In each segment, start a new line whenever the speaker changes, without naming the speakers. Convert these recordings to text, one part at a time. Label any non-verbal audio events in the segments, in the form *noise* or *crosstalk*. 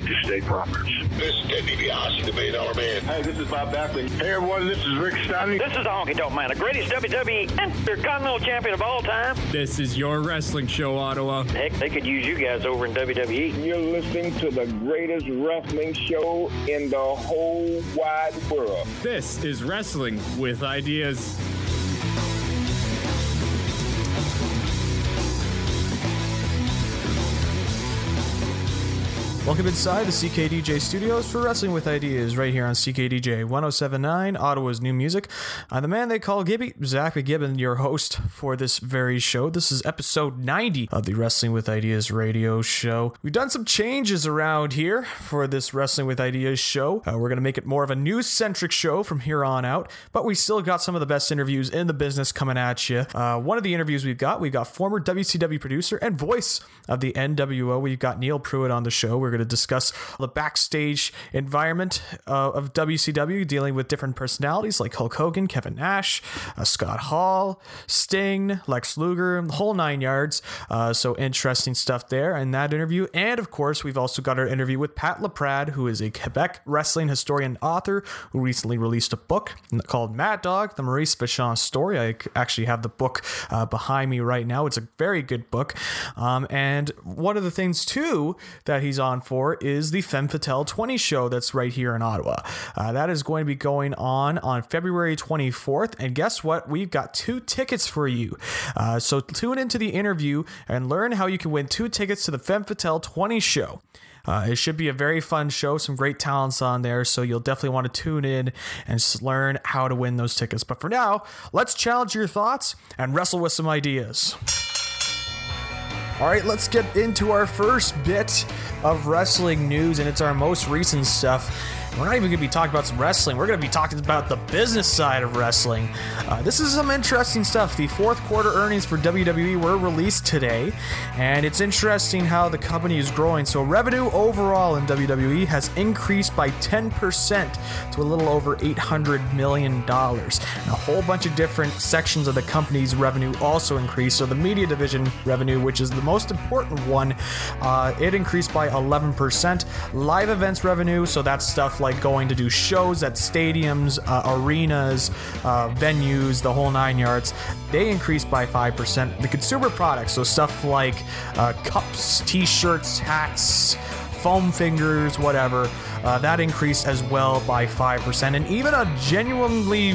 prestigious state properties.
This is Ted DiBiase, the Million Dollar Man.
Hey, this is Bob Backlund. Hey, everyone, this is Rick Steiner.
This is the Honky Tonk Man, the greatest WWE Intercontinental Champion of all time.
This is your wrestling show, Ottawa.
Heck, they could use you guys over in WWE.
You're listening to the greatest wrestling show in the whole wide world.
This is Wrestling with Ideas.
Welcome inside the CKDJ studios for Wrestling with Ideas right here on CKDJ 1079, Ottawa's new music. I'm the man they call Gibby, Zach McGibbon, your host for this very show. This is episode 90 of the Wrestling with Ideas radio show. We've done some changes around here for this Wrestling with Ideas show. Uh, we're going to make it more of a news centric show from here on out, but we still got some of the best interviews in the business coming at you. Uh, one of the interviews we've got, we've got former WCW producer and voice of the NWO. We've got Neal Pruitt on the show. We're going to discuss the backstage environment uh, of WCW, dealing with different personalities like Hulk Hogan, Kevin Nash, uh, Scott Hall, Sting, Lex Luger, the whole nine yards. Uh, so interesting stuff there in that interview. And of course, we've also got our interview with Pat Laprade, who is a Quebec wrestling historian and author who recently released a book called Mad Dog, the Maurice Vachon story. I actually have the book uh, behind me right now. It's a very good book. Um, and one of the things, too, that he's on for is the Femmes Fatales 20 show that's right here in Ottawa. Uh, that is going to be going on on February 24th. And guess what? We've got two tickets for you. Uh, so tune into the interview and learn how you can win two tickets to the Femmes Fatales 20 show. Uh, it should be a very fun show, some great talents on there, so you'll definitely want to tune in and learn how to win those tickets. But for now, let's challenge your thoughts and wrestle with some ideas. All right, let's get into our first bit of wrestling news, and it's our most recent stuff. We're not even going to be talking about some wrestling. We're going to be talking about the business side of wrestling. Uh, this is some interesting stuff. The fourth quarter earnings for WWE were released today, and it's interesting how the company is growing. So, revenue overall in WWE has increased by 10% to a little over $800 million. And a whole bunch of different sections of the company's revenue also increased. So, the media division revenue, which is the most important one, uh, it increased by 11%. Live events revenue, so that's stuff like going to do shows at stadiums, uh, arenas, uh, venues, the whole nine yards, they increased by 5%. The consumer products, so stuff like uh, cups, t shirts, hats, foam fingers, whatever, uh, that increased as well by 5%. And even a genuinely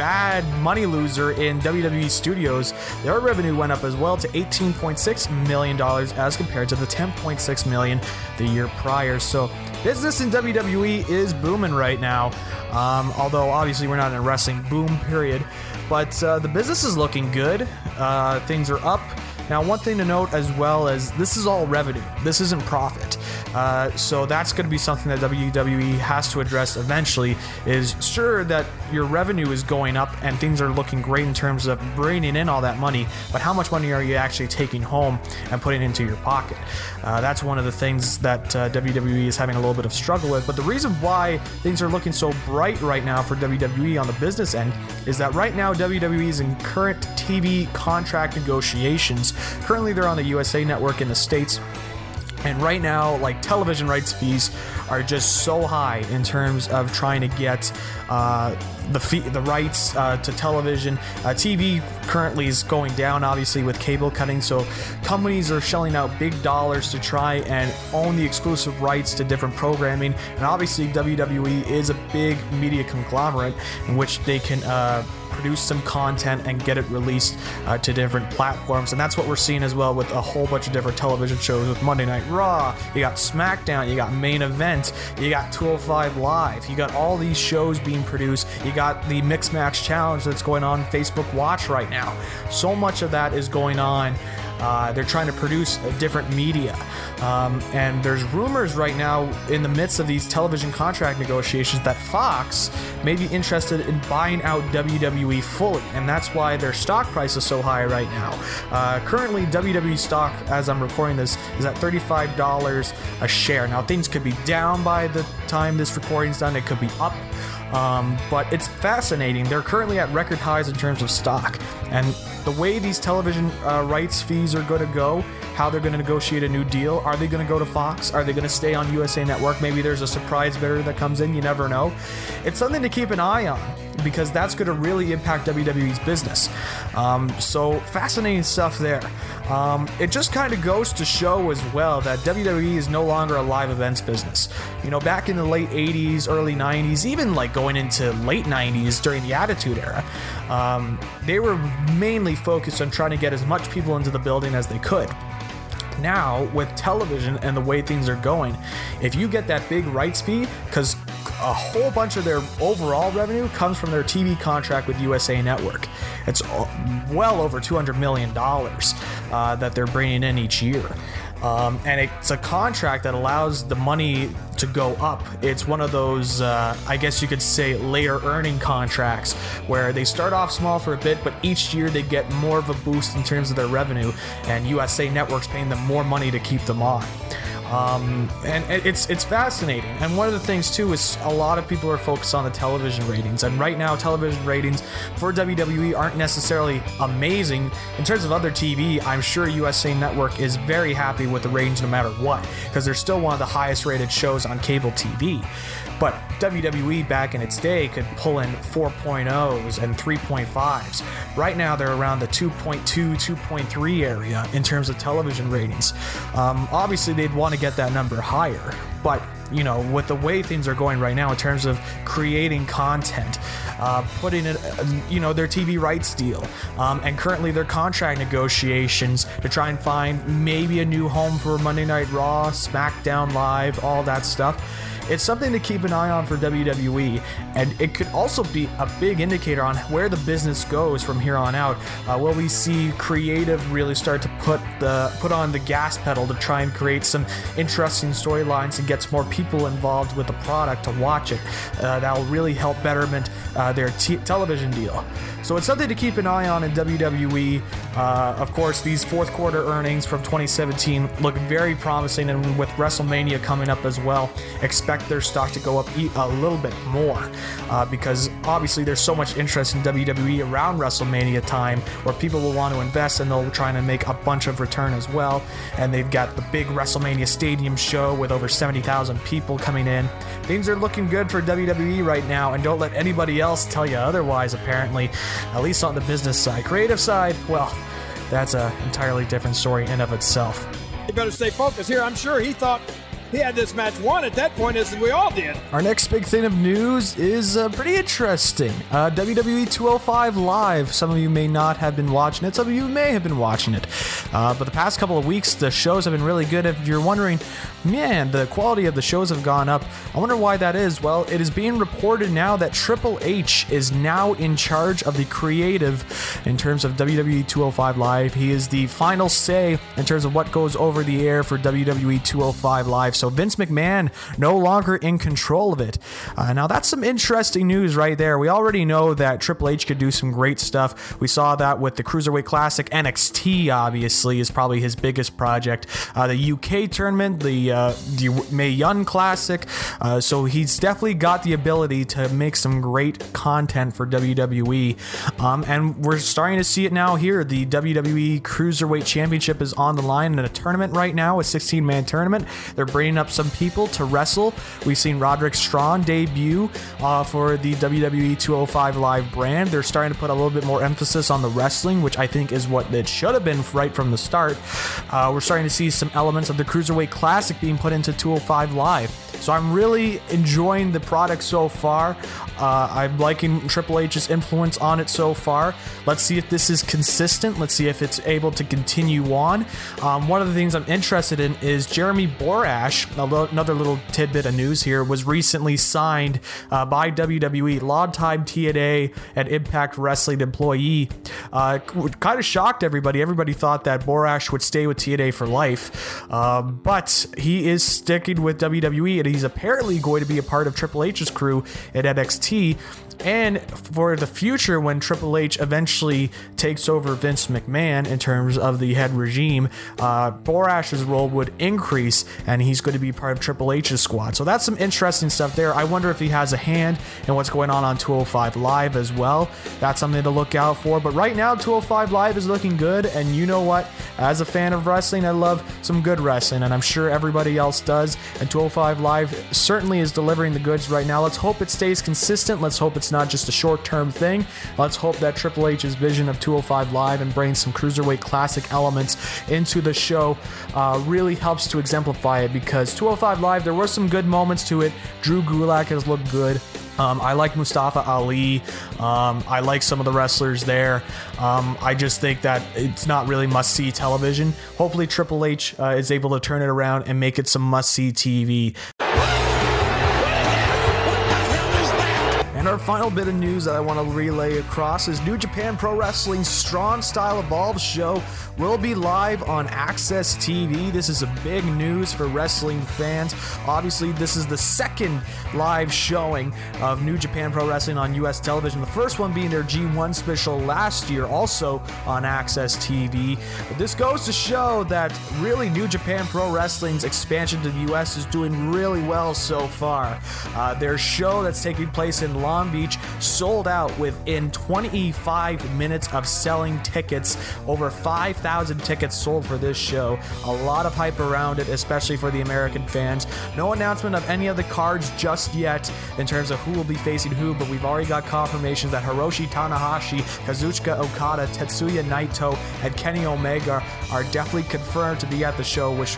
bad money loser in WWE Studios, their revenue went up as well to 18.6 million dollars as compared to the 10.6 million the year prior. So business in WWE is booming right now. Um, although obviously we're not in a wrestling boom period, but uh, the business is looking good. Uh, things are up. Now, one thing to note as well is this is all revenue. This isn't profit. Uh, so that's going to be something that WWE has to address eventually. Is sure that your revenue is going up and things are looking great in terms of bringing in all that money, but how much money are you actually taking home and putting into your pocket? Uh, that's one of the things that uh, WWE is having a little bit of struggle with. But the reason why things are looking so bright right now for WWE on the business end is that right now WWE is in current TV contract negotiations. Currently, they're on the USA Network in the States. And right now, like television rights fees are just so high in terms of trying to get uh, the fee- the rights uh, to television. Uh, TV currently is going down, obviously with cable cutting. So companies are shelling out big dollars to try and own the exclusive rights to different programming. And obviously, WWE is a big media conglomerate in which they can uh, produce some content and get it released uh, to different platforms. And that's what we're seeing as well with a whole bunch of different television shows with Monday Night Raw, you got SmackDown, you got Main Event, you got 205 Live, you got all these shows being produced, you got the Mixed Match Challenge that's going on Facebook Watch right now. So much of that is going on. Uh, they're trying to produce a different media. Um, and there's rumors right now in the midst of these television contract negotiations that Fox may be interested in buying out WWE fully. And that's why their stock price is so high right now. Uh, currently, WWE stock, as I'm recording this, is at $35 a share. Now, things could be down by the time this recording's done, it could be up. Um, but it's fascinating. They're currently at record highs in terms of stock. And the way these television uh, rights fees are going to go how they're going to negotiate a new deal. Are they going to go to Fox? Are they going to stay on USA Network? Maybe there's a surprise bidder that comes in. You never know. It's something to keep an eye on because that's going to really impact WWE's business. Um, so fascinating stuff there. Um, it just kind of goes to show as well that WWE is no longer a live events business. You know, back in the late 80s, early 90s, even like going into late 90s during the Attitude Era, um, they were mainly focused on trying to get as much people into the building as they could now with television and the way things are going, if you get that big rights fee, because a whole bunch of their overall revenue comes from their TV contract with USA Network. It's well over $200 million uh, that they're bringing in each year. Um, and it's a contract that allows the money to go up. It's one of those, uh, I guess you could say, layer earning contracts where they start off small for a bit, but each year they get more of a boost in terms of their revenue, and USA Network's paying them more money to keep them on. Um, and it's it's fascinating. And one of the things too is a lot of people are focused on the television ratings. And right now, television ratings for WWE aren't necessarily amazing in terms of other TV. I'm sure USA Network is very happy with the ratings no matter what because they're still one of the highest rated shows on cable TV. But WWE back in its day could pull in 4.0s and 3.5s. Right now, they're around the 2.2, 2.3 area in terms of television ratings. Um, obviously, they'd want to get that number higher, but you know, with the way things are going right now in terms of creating content, uh, putting it, you know, their TV rights deal, um, and currently their contract negotiations to try and find maybe a new home for Monday Night Raw, SmackDown Live, all that stuff it's something to keep an eye on for WWE, and it could also be a big indicator on where the business goes from here on out. Uh, will we see creative really start to put the put on the gas pedal to try and create some interesting storylines and get some more people involved with the product to watch it? Uh, that will really help betterment uh, their t- television deal. So it's something to keep an eye on in WWE. Uh, of course, these fourth quarter earnings from 2017 look very promising, and with WrestleMania coming up as well, expect their stock to go up a little bit more uh, because obviously there's so much interest in WWE around WrestleMania time where people will want to invest and they'll try to make a bunch of return as well. And they've got the big WrestleMania Stadium show with over 70,000 people coming in. Things are looking good for WWE right now, and don't let anybody else tell you otherwise, apparently at least on the business side. Creative side, well, that's an entirely different story in of itself.
You better stay focused here. I'm sure he thought he had this match won at that point, as we all did.
Our next big thing of news is uh, pretty interesting. Uh, WWE 205 Live. Some of you may not have been watching it, some of you may have been watching it. Uh, but the past couple of weeks, the shows have been really good. If you're wondering, man, the quality of the shows have gone up. I wonder why that is. Well, it is being reported now that Triple H is now in charge of the creative in terms of WWE 205 Live. He is the final say in terms of what goes over the air for WWE 205 Live. So Vince McMahon no longer in control of it. Uh, now that's some interesting news right there. We already know that Triple H could do some great stuff. We saw that with the Cruiserweight Classic. NXT obviously is probably his biggest project. Uh, the UK tournament, the, uh, the Mae Young Classic. Uh, so he's definitely got the ability to make some great content for WWE. Um, and we're starting to see it now here. The WWE Cruiserweight Championship is on the line in a tournament right now, a 16 man tournament. They're bringing up some people to wrestle. We've seen Roderick Strong debut uh, for the WWE 205 Live brand. They're starting to put a little bit more emphasis on the wrestling, which I think is what it should have been right from the start. Uh, we're starting to see some elements of the Cruiserweight Classic being put into 205 Live. So I'm really enjoying the product so far. Uh, I'm liking Triple H's influence on it so far. Let's see if this is consistent. Let's see if it's able to continue on. Um, one of the things I'm interested in is Jeremy Borash, another little tidbit of news here, was recently signed uh, by WWE, long-time TNA and Impact Wrestling employee. Uh, kind of shocked everybody. Everybody thought that Borash would stay with TNA for life, uh, but he is sticking with WWE and he's apparently going to be a part of Triple H's crew at NXT. And for the future, when Triple H eventually takes over Vince McMahon in terms of the head regime, uh, Borash's role would increase, and he's going to be part of Triple H's squad. So that's some interesting stuff there. I wonder if he has a hand in what's going on on 205 Live as well. That's something to look out for. But right now, 205 Live is looking good, and you know what? As a fan of wrestling, I love some good wrestling, and I'm sure everybody else does. And 205 Live certainly is delivering the goods right now. Let's hope it stays consistent. Let's hope it's not just a short term thing. Let's hope that Triple H's vision of 205 Live and bringing some cruiserweight classic elements into the show uh, really helps to exemplify it because 205 Live, there were some good moments to it. Drew Gulak has looked good. Um, I like Mustafa Ali. Um, I like some of the wrestlers there. Um, I just think that it's not really must see television. Hopefully, Triple H uh, is able to turn it around and make it some must see TV. And our final bit of news that I want to relay across is New Japan Pro Wrestling's Strong Style Evolved show will be live on AXS TV. This is a big news for wrestling fans. Obviously, this is the second live showing of New Japan Pro Wrestling on US television. The first one being their G1 special last year, also on AXS TV. But this goes to show that really New Japan Pro Wrestling's expansion to the US is doing really well so far. Uh, their show that's taking place in Long Beach sold out within 25 minutes of selling tickets. Over 5,000 tickets sold for this show. A lot of hype around it, especially for the American fans. No announcement of any of the cards just yet in terms of who will be facing who, but we've already got confirmation that Hiroshi Tanahashi, Kazuchika Okada, Tetsuya Naito, and Kenny Omega are definitely confirmed to be at the show, which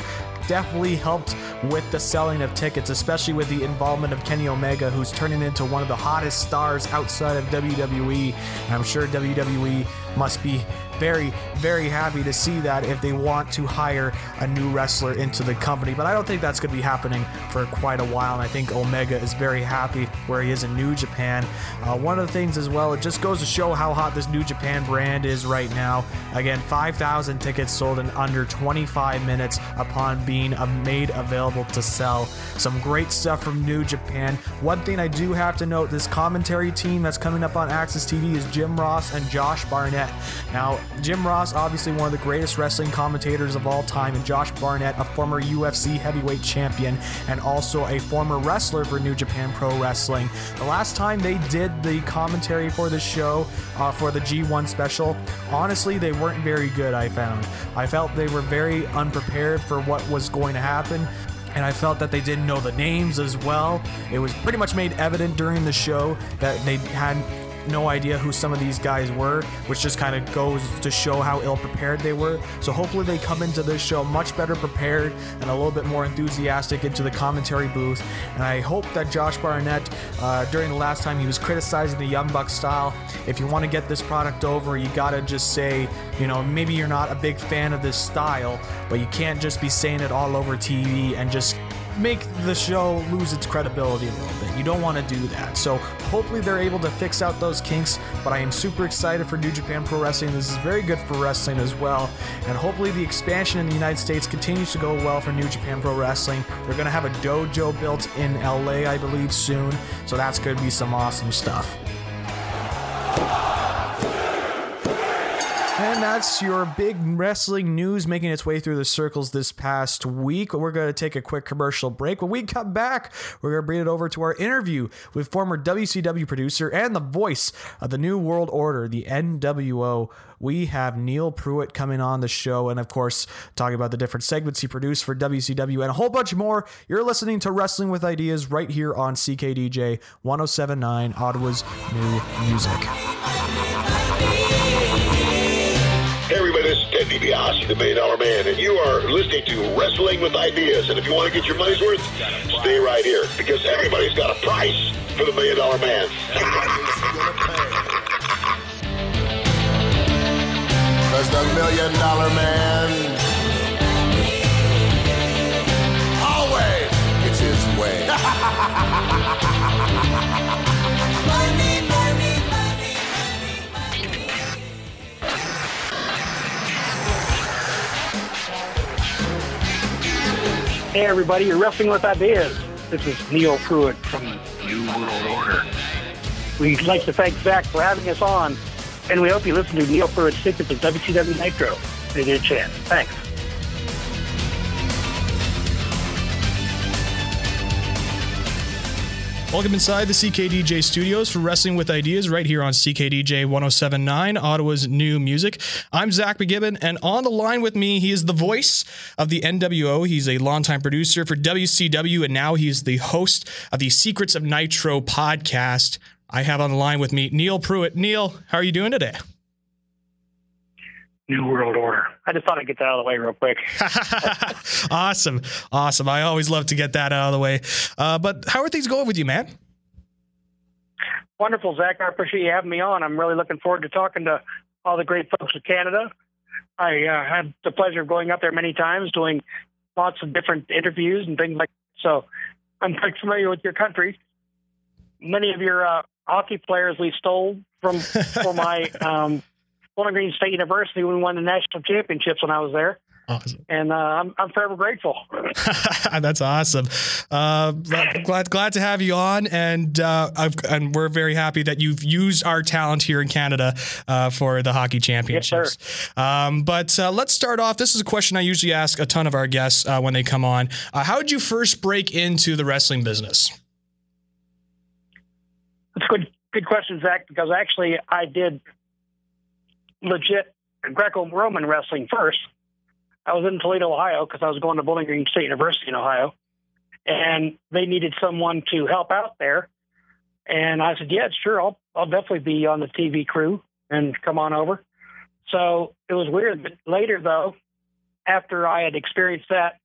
definitely helped with the selling of tickets, especially with the involvement of Kenny Omega, who's turning into one of the hottest stars outside of WWE. And I'm sure WWE must be very, very happy to see that if they want to hire a new wrestler into the company. But I don't think that's going to be happening for quite a while. And I think Omega is very happy where he is in New Japan. Uh, one of the things as well, it just goes to show how hot this New Japan brand is right now. Again, 5,000 tickets sold in under 25 minutes upon being made available to sell. Some great stuff from New Japan. One thing I do have to note this commentary team that's coming up on AXS TV is Jim Ross and Josh Barnett. Now, Jim Ross, obviously one of the greatest wrestling commentators of all time, and Josh Barnett, a former UFC heavyweight champion and also a former wrestler for New Japan Pro Wrestling. The last time they did the commentary for the show, uh, for the G1 special, honestly, they weren't very good, I found. I felt they were very unprepared for what was going to happen and I felt that they didn't know the names as well. It was pretty much made evident during the show that they had no idea who some of these guys were, which just kind of goes to show how ill prepared they were. So hopefully they come into this show much better prepared and a little bit more enthusiastic into the commentary booth. And I hope that Josh Barnett, uh, during the last time he was criticizing the Young Buck style, if you want to get this product over, you gotta just say, you know, maybe you're not a big fan of this style, but you can't just be saying it all over TV and just make the show lose its credibility a little bit. You don't want to do that. So hopefully they're able to fix out those kinks. But I am super excited for New Japan Pro Wrestling. This is very good for wrestling as well. And hopefully the expansion in the United States continues to go well for New Japan Pro Wrestling. They're going to have a dojo built in LA, I believe, soon. So that's going to be some awesome stuff. And that's your big wrestling news making its way through the circles this past week. We're going to take a quick commercial break. When we come back, we're going to bring it over to our interview with former WCW producer and the voice of the New World Order, the NWO. We have Neal Pruitt coming on the show, and of course, talking about the different segments he produced for WCW and a whole bunch more. You're listening to Wrestling with Ideas right here on CKDJ 1079, Ottawa's new music.
Ted DiBiase, the Million Dollar Man, and you are listening to Wrestling with Ideas. And if you want to get your money's worth, stay right here because everybody's got a price for the Million Dollar Man.
Cause the million dollar man always gets his way. *laughs* *laughs*
Hey, everybody, you're wrestling with ideas.
This is Neal Pruitt from New World Order. We'd like to thank Zach for having us on, and we hope you listen to Neal Pruitt's Secrets of WCW Nitro. They get a chance. Thanks.
Welcome inside the CKDJ studios for Wrestling with Ideas right here on CKDJ 1079, Ottawa's new music. I'm Zach McGibbon, and on the line with me, he is the voice of the NWO. He's a longtime producer for WCW, and now he's the host of the Secrets of Nitro podcast. I have on the line with me Neal Pruitt. Neal, how are you doing today?
New World Order. I just thought I'd get that out of the way real quick. *laughs*
awesome. Awesome. I always love to get that out of the way. Uh, but how are things going with you, man?
Wonderful, Zach. I appreciate you having me on. I'm really looking forward to talking to all the great folks of Canada. I uh, had the pleasure of going up there many times, doing lots of different interviews and things like that. So I'm quite familiar with your country. Many of your uh, hockey players we stole from for my *laughs* um, Bowling Green State University we won the national championships when I was there.
Awesome.
And uh, I'm, I'm forever grateful. *laughs*
That's awesome. Uh, *laughs* glad glad to have you on, and uh, and we're very happy that you've used our talent here in Canada uh, for the hockey championships.
Yes,
um, but uh, let's start off. This is a question I usually ask a ton of our guests uh, when they come on. how did you first break into the wrestling business?
That's a good good question, Zach. Because actually, I did legit Greco-Roman wrestling first. I was in Toledo, Ohio, because I was going to Bowling Green State University in Ohio, and they needed someone to help out there. And I said, "Yeah, sure, I'll I'll definitely be on the TV crew and come on over." So it was weird. But later, though, after I had experienced that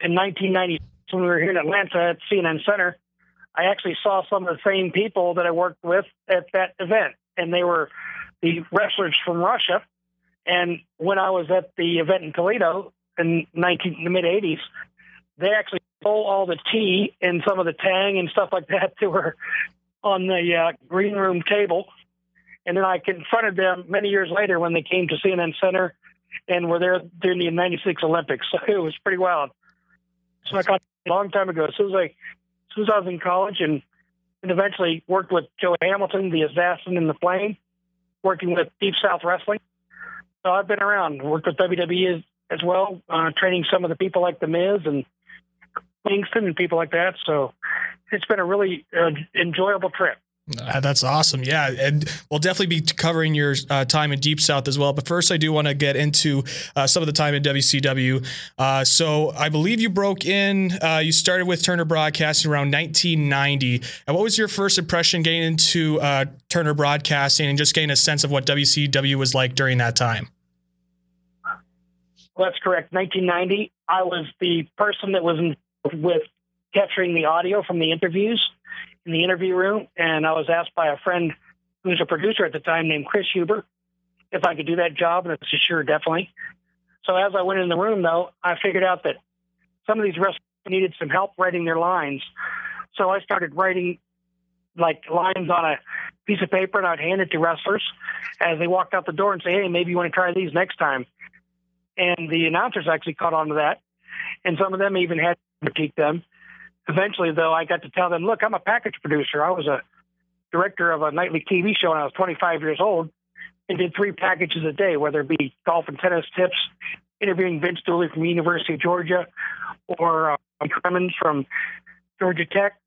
in 1990, when we were here in Atlanta at CNN Center, I actually saw some of the same people that I worked with at that event, and they were the wrestlers from Russia. And when I was at the event in Toledo in 19, the mid 80s, they actually stole all the tea and some of the tang and stuff like that that were on the uh, green room table. And then I confronted them many years later when they came to CNN Center and were there during the 96 Olympics. So it was pretty wild. So I got a long time ago. As soon as I, as soon as I was in college and, and eventually worked with Joe Hamilton, the assassin in the flame, working with Deep South Wrestling. So I've been around, worked with WWE as well, uh, training some of the people like The Miz and Kingston and people like that. So it's been a really uh, enjoyable trip.
Uh, that's awesome. Yeah. And we'll definitely be covering your uh, time in Deep South as well. But first, I do want to get into uh, some of the time in WCW. Uh, so I believe you broke in, uh, you started with Turner Broadcasting around 1990. And what was your first impression getting into uh, Turner Broadcasting and just getting a sense of what WCW was like during that time?
Well, that's correct. 1990, I was the person that was in, with capturing the audio from the interviews in the interview room, and I was asked by a friend who was a producer at the time named Chris Huber if I could do that job, and I said, sure, definitely. So as I went in the room, though, I figured out that some of these wrestlers needed some help writing their lines. So I started writing like lines on a piece of paper, and I'd hand it to wrestlers as they walked out the door and say, hey, maybe you want to try these next time. And the announcers actually caught on to that, and some of them even had to critique them eventually, though, I got to tell them, look, I'm a package producer. I was a director of a nightly TV show when I was 25 years old and did three packages a day, whether it be golf and tennis tips, interviewing Vince Dooley from University of Georgia, or uh, Cremins from Georgia Tech.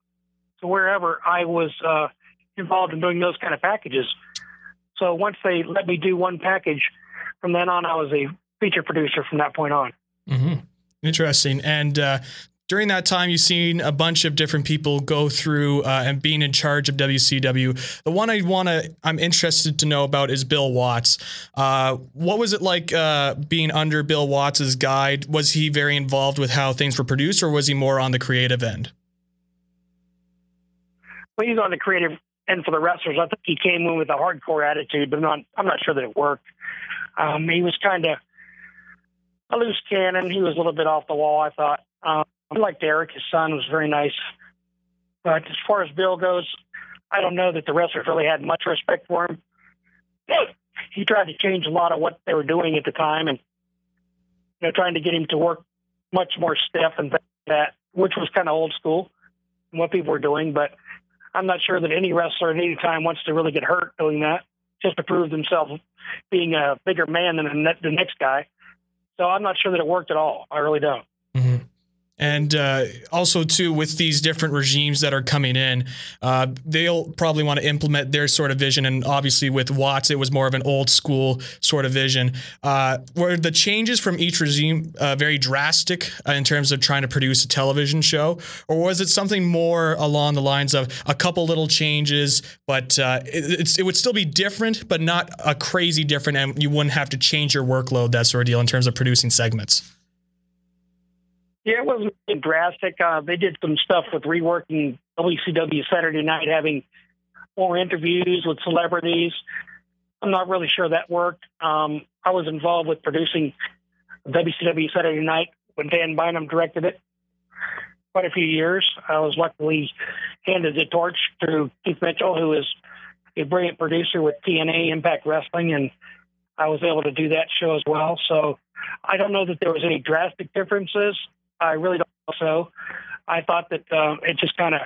So wherever I was uh, involved in doing those kind of packages. So once they let me do one package, from then on, I was a feature producer from that point on.
Mm-hmm. Interesting. And uh, during that time, you've seen a bunch of different people go through uh, and being in charge of WCW. The one I want to, I'm interested to know about is Bill Watts. Uh, what was it like uh, being under Bill Watts's guide? Was he very involved with how things were produced, or was he more on the creative end?
Well, he's on the creative end for the wrestlers. I think he came in with a hardcore attitude, but I'm not, I'm not sure that it worked. Um, he was kind of a loose cannon. He was a little bit off the wall, I thought. Um, I liked Eric. His son was very nice. But as far as Bill goes, I don't know that the wrestlers really had much respect for him. *clears throat* He tried to change a lot of what they were doing at the time, and you know, trying to get him to work much more stiff and that, which was kind of old school. and what people were doing, but I'm not sure that any wrestler at any time wants to really get hurt doing that just to prove themselves being a bigger man than the next guy. So I'm not sure that it worked at all. I really don't.
And uh, also, too, with these different regimes that are coming in, uh, they'll probably want to implement their sort of vision. And obviously, with Watts, it was more of an old school sort of vision. Uh, were the changes from each regime uh, very drastic uh, in terms of trying to produce a television show? Or was it something more along the lines of a couple little changes, but uh, it, it would still be different, but not a crazy different, and you wouldn't have to change your workload, that sort of deal, in terms of producing segments?
Yeah, it wasn't drastic. Uh, they did some stuff with reworking WCW Saturday Night, having more interviews with celebrities. I'm not really sure that worked. Um, I was involved with producing WCW Saturday Night when Dan Bynum directed it quite a few years. I was luckily handed the torch to Keith Mitchell, who is a brilliant producer with TNA Impact Wrestling, and I was able to do that show as well. So I don't know that there was any drastic differences. I really don't so. I thought that uh, it just kind of,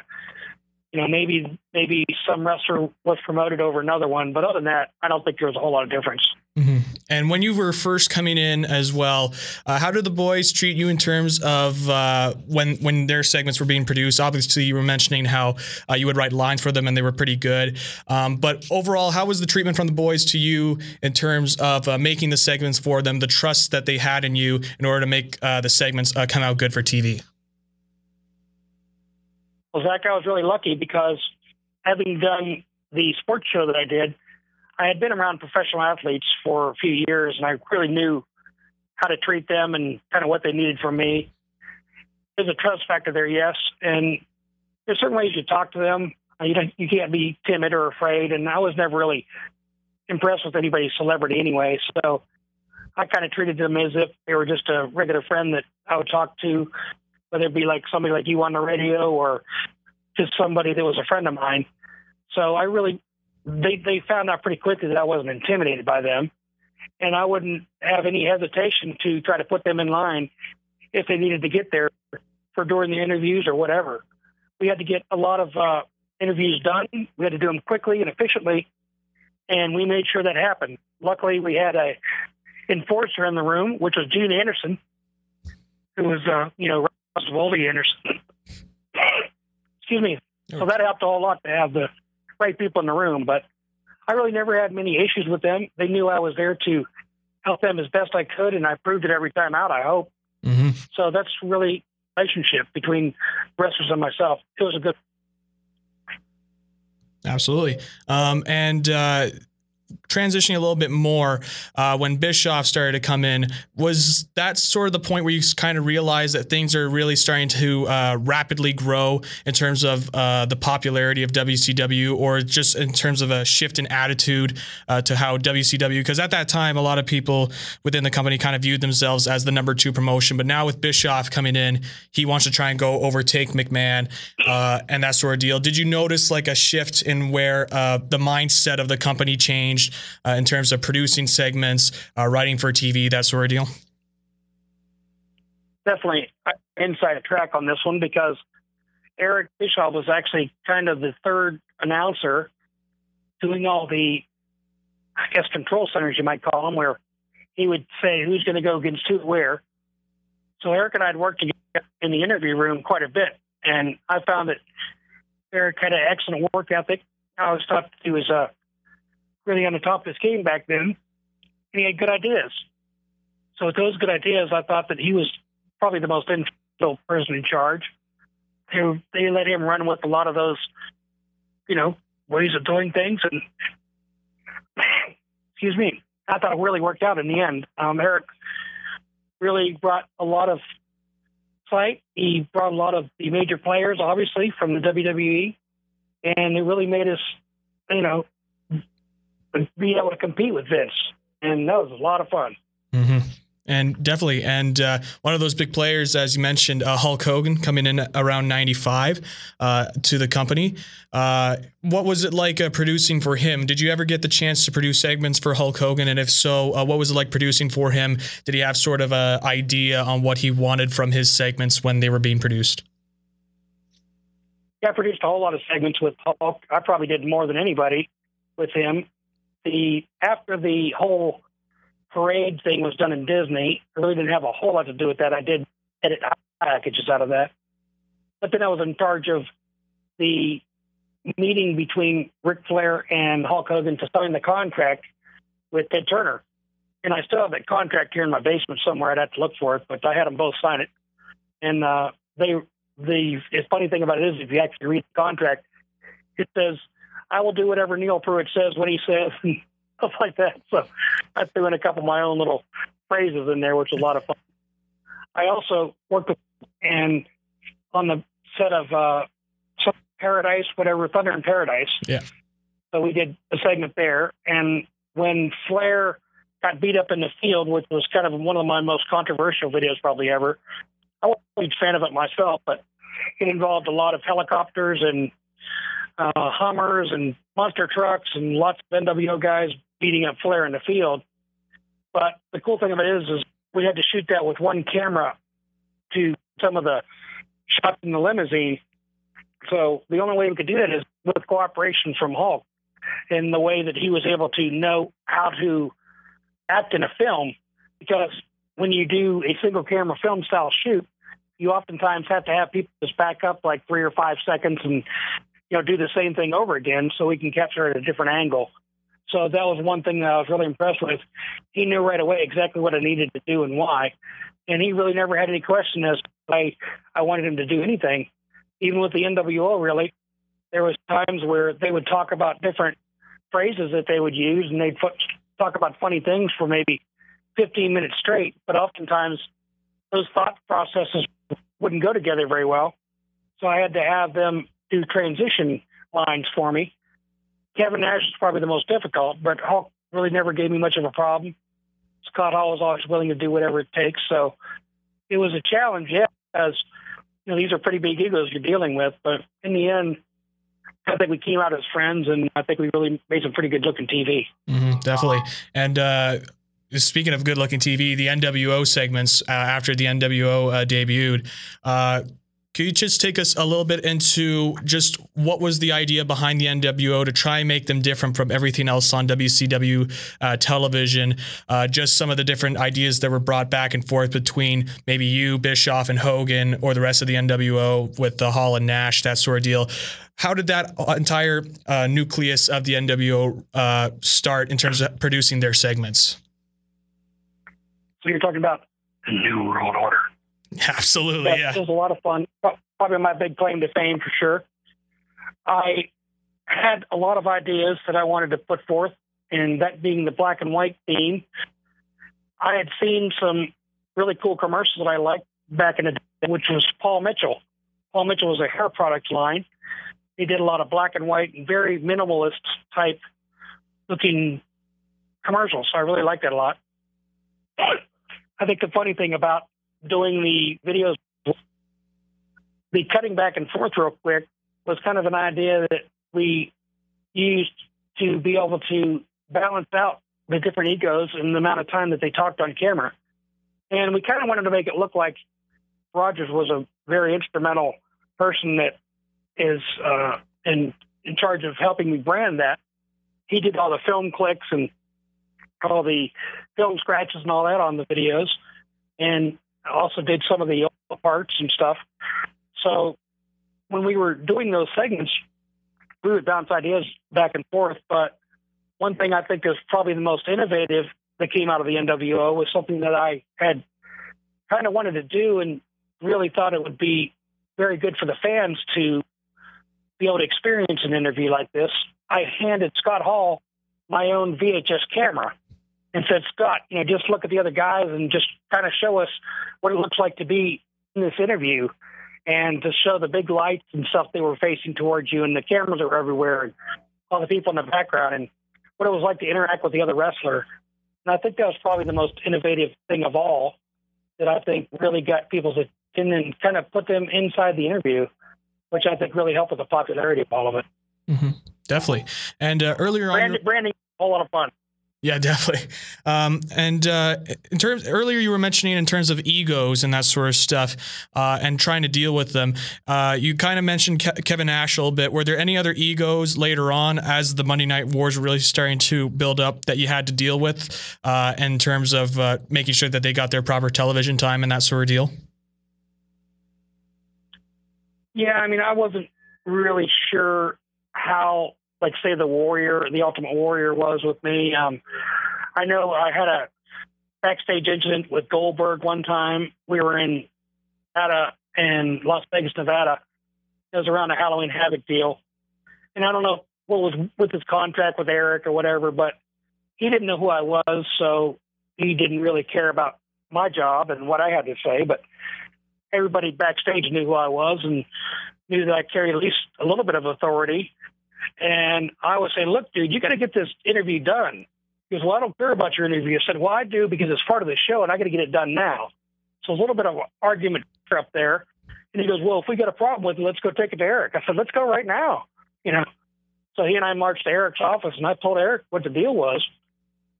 you know, maybe maybe some wrestler was promoted over another one, but other than that, I don't think there was a whole lot of difference.
Mm-hmm. And when you were first coming in as well, uh, how did the boys treat you in terms of uh, when when their segments were being produced? Obviously, you were mentioning how uh, you would write lines for them and they were pretty good. Um, but overall, how was the treatment from the boys to you in terms of uh, making the segments for them, the trust that they had in you in order to make uh, the segments uh, come out good for TV?
Well, Zach, I was really lucky because having done the sports show that I did I had been around professional athletes for a few years, and I really knew how to treat them and kind of what they needed from me. There's a trust factor there, yes, and there's certain ways you talk to them. You don't, you can't be timid or afraid, and I was never really impressed with anybody's celebrity anyway. So I kind of treated them as if they were just a regular friend that I would talk to, whether it be like somebody like you on the radio or just somebody that was a friend of mine. So I really they they found out pretty quickly that I wasn't intimidated by them, and I wouldn't have any hesitation to try to put them in line if they needed to get there for during the interviews or whatever. We had to get a lot of uh, interviews done. We had to do them quickly and efficiently, and we made sure that happened. Luckily, we had a enforcer in the room, which was Gene Anderson, who was uh, you know Anderson. *coughs* Excuse me. So that helped a whole lot to have the right people in the room. But I really never had many issues with them. They knew I was there to help them as best I could, and I proved it every time out. I hope. Mm-hmm. So that's really relationship between wrestlers and myself. It was a good.
Absolutely. Um, and uh, transitioning a little bit more uh, when Bischoff started to come in, was that sort of the point where you kind of realized that things are really starting to uh, rapidly grow in terms of uh, the popularity of WCW, or just in terms of a shift in attitude uh, to how WCW? Because at that time, a lot of people within the company kind of viewed themselves as the number two promotion, but now with Bischoff coming in, he wants to try and go overtake McMahon uh, and that sort of deal. Did you notice like a shift in where uh, the mindset of the company changed? Uh, in terms of producing segments, uh, writing for TV, that sort of deal?
Definitely uh, inside track on this one because Eric Bischoff was actually kind of the third announcer doing all the, I guess, control centers, you might call them, where he would say who's going to go against who where. So Eric and I had worked together in the interview room quite a bit, and I found that Eric had an excellent work ethic. I was taught he was a really on the top of his game back then, and he had good ideas. So with those good ideas, I thought that he was probably the most influential person in charge. They, they let him run with a lot of those, you know, ways of doing things. And *coughs* excuse me, I thought it really worked out in the end. Um, Eric really brought a lot of fight. He brought a lot of the major players, obviously, from the WWE, and it really made us, you know, be able to compete with Vince. And that was a lot of fun.
Mm-hmm. And definitely, and uh, one of those big players, as you mentioned, uh, Hulk Hogan coming in around '95 uh, to the company. Uh, what was it like uh, producing for him? Did you ever get the chance to produce segments for Hulk Hogan? And if so, uh, what was it like producing for him? Did he have sort of an idea on what he wanted from his segments when they were being produced?
Yeah, I produced a whole lot of segments with Hulk. I probably did more than anybody with him. The after the whole parade thing was done in Disney, I really didn't have a whole lot to do with that. I did edit packages out of that, but then I was in charge of the meeting between Ric Flair and Hulk Hogan to sign the contract with Ted Turner. And I still have that contract here in my basement somewhere. I'd have to look for it, but I had them both sign it. And uh, they, the, the funny thing about it is, if you actually read the contract, it says, "I will do whatever Neal Pruitt says when he says," *laughs* and stuff like that. So I threw in a couple of my own little phrases in there, which was a lot of fun. I also worked with and on the set of uh, Paradise, whatever, Thunder in Paradise.
Yeah.
So we did a segment there. And when Flair got beat up in the field, which was kind of one of my most controversial videos probably ever, I wasn't a huge fan of it myself, but it involved a lot of helicopters and uh, Hummers and monster trucks and lots of NWO guys beating up Flair in the field. But the cool thing of it is, is we had to shoot that with one camera to some of the shots in the limousine. So the only way we could do that is with cooperation from Hulk in the way that he was able to know how to act in a film. Because when you do a single camera film style shoot, you oftentimes have to have people just back up like three or five seconds and you know do the same thing over again so we can capture it at a different angle. So that was one thing that I was really impressed with. He knew right away exactly what I needed to do and why, and he really never had any question as to why I wanted him to do anything even with the NWO, really, there was times where they would talk about different phrases that they would use, and they'd talk about funny things for maybe 15 minutes straight. But oftentimes, those thought processes wouldn't go together very well. So I had to have them do transition lines for me. Kevin Nash is probably the most difficult, but Hulk really never gave me much of a problem. Scott Hall was always willing to do whatever it takes. So it was a challenge, yeah, because you know, these are pretty big egos you're dealing with. But in the end, I think we came out as friends, and I think we really made some pretty good looking TV.
Mm-hmm, definitely. And uh, speaking of good looking TV, the NWO segments uh, after the NWO uh, debuted. Uh, could you just take us a little bit into just what was the idea behind the NWO to try and make them different from everything else on WCW uh, television? Uh, just some of the different ideas that were brought back and forth between maybe you, Bischoff, and Hogan, or the rest of the NWO with the Hall and Nash, that sort of deal. How did that entire uh, nucleus of the NWO uh, start in terms of producing their segments?
So you're talking about New World Order. *laughs*
Absolutely, yeah.
It was a lot of fun. Probably my big claim to fame for sure. I had a lot of ideas that I wanted to put forth, and that being the black and white theme. I had seen some really cool commercials that I liked back in the day, which was Paul Mitchell. Paul Mitchell was a hair product line. He did a lot of black and white and very minimalist type looking commercials. So I really liked that a lot. *clears throat* I think the funny thing about doing the videos, the cutting back and forth real quick was kind of an idea that we used to be able to balance out the different egos and the amount of time that they talked on camera. And we kind of wanted to make it look like Rogers was a very instrumental person that is uh, in in charge of helping me brand that. He did all the film clicks and all the film scratches and all that on the videos. And also did some of the parts and stuff. So when we were doing those segments, we would bounce ideas back and forth. But one thing I think is probably the most innovative that came out of the NWO was something that I had kind of wanted to do and really thought it would be very good for the fans to be able to experience an interview like this. I handed Scott Hall my own VHS camera and said, Scott, you know, just look at the other guys and just kind of show us what it looks like to be in this interview and to show the big lights and stuff they were facing towards you and the cameras are everywhere and all the people in the background and what it was like to interact with the other wrestler. And I think that was probably the most innovative thing of all that I think really got people's attention and kind of put them inside the interview, which I think really helped with the popularity of all of it.
Mm-hmm. Definitely. And uh, earlier
branding,
on,
branding, a whole lot of fun.
Yeah, *laughs* definitely. Um, and uh, in terms earlier, you were mentioning in terms of egos and that sort of stuff, uh, and trying to deal with them. Uh, you kind of mentioned Ke- Kevin Nash a little bit. Were there any other egos later on as the Monday Night Wars were really starting to build up that you had to deal with uh, in terms of uh, making sure that they got their proper television time and that sort of deal?
Yeah, I mean, I wasn't really sure how like say the Warrior, the Ultimate Warrior was with me. Um, I know I had a backstage incident with Goldberg one time. We were in Nevada in Las Vegas, Nevada. It was around a Halloween Havoc deal, and I don't know what was with his contract with Eric or whatever, but he didn't know who I was, so he didn't really care about my job and what I had to say. But everybody backstage knew who I was and knew that I carried at least a little bit of authority. And I was saying, look, dude, you got to get this interview done. He goes, well, I don't care about your interview. I said, well, I do because it's part of the show and I got to get it done now. So a little bit of argument up there. And he goes, well, if we got a problem with it, let's go take it to Eric. I said, let's go right now. You know, so he and I marched to Eric's office and I told Eric what the deal was.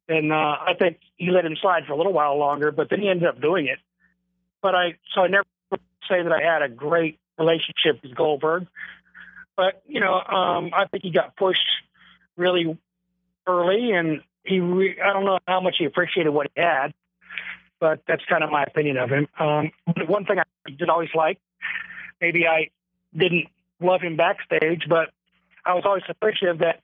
And uh, I think he let him slide for a little while longer, but then he ended up doing it. But I, so I never say that I had a great relationship with Goldberg. But you know, um, I think he got pushed really early, and he re- I don't know how much he appreciated what he had, but that's kind of my opinion of him. Um, one thing I did always like, maybe I didn't love him backstage, but I was always appreciative that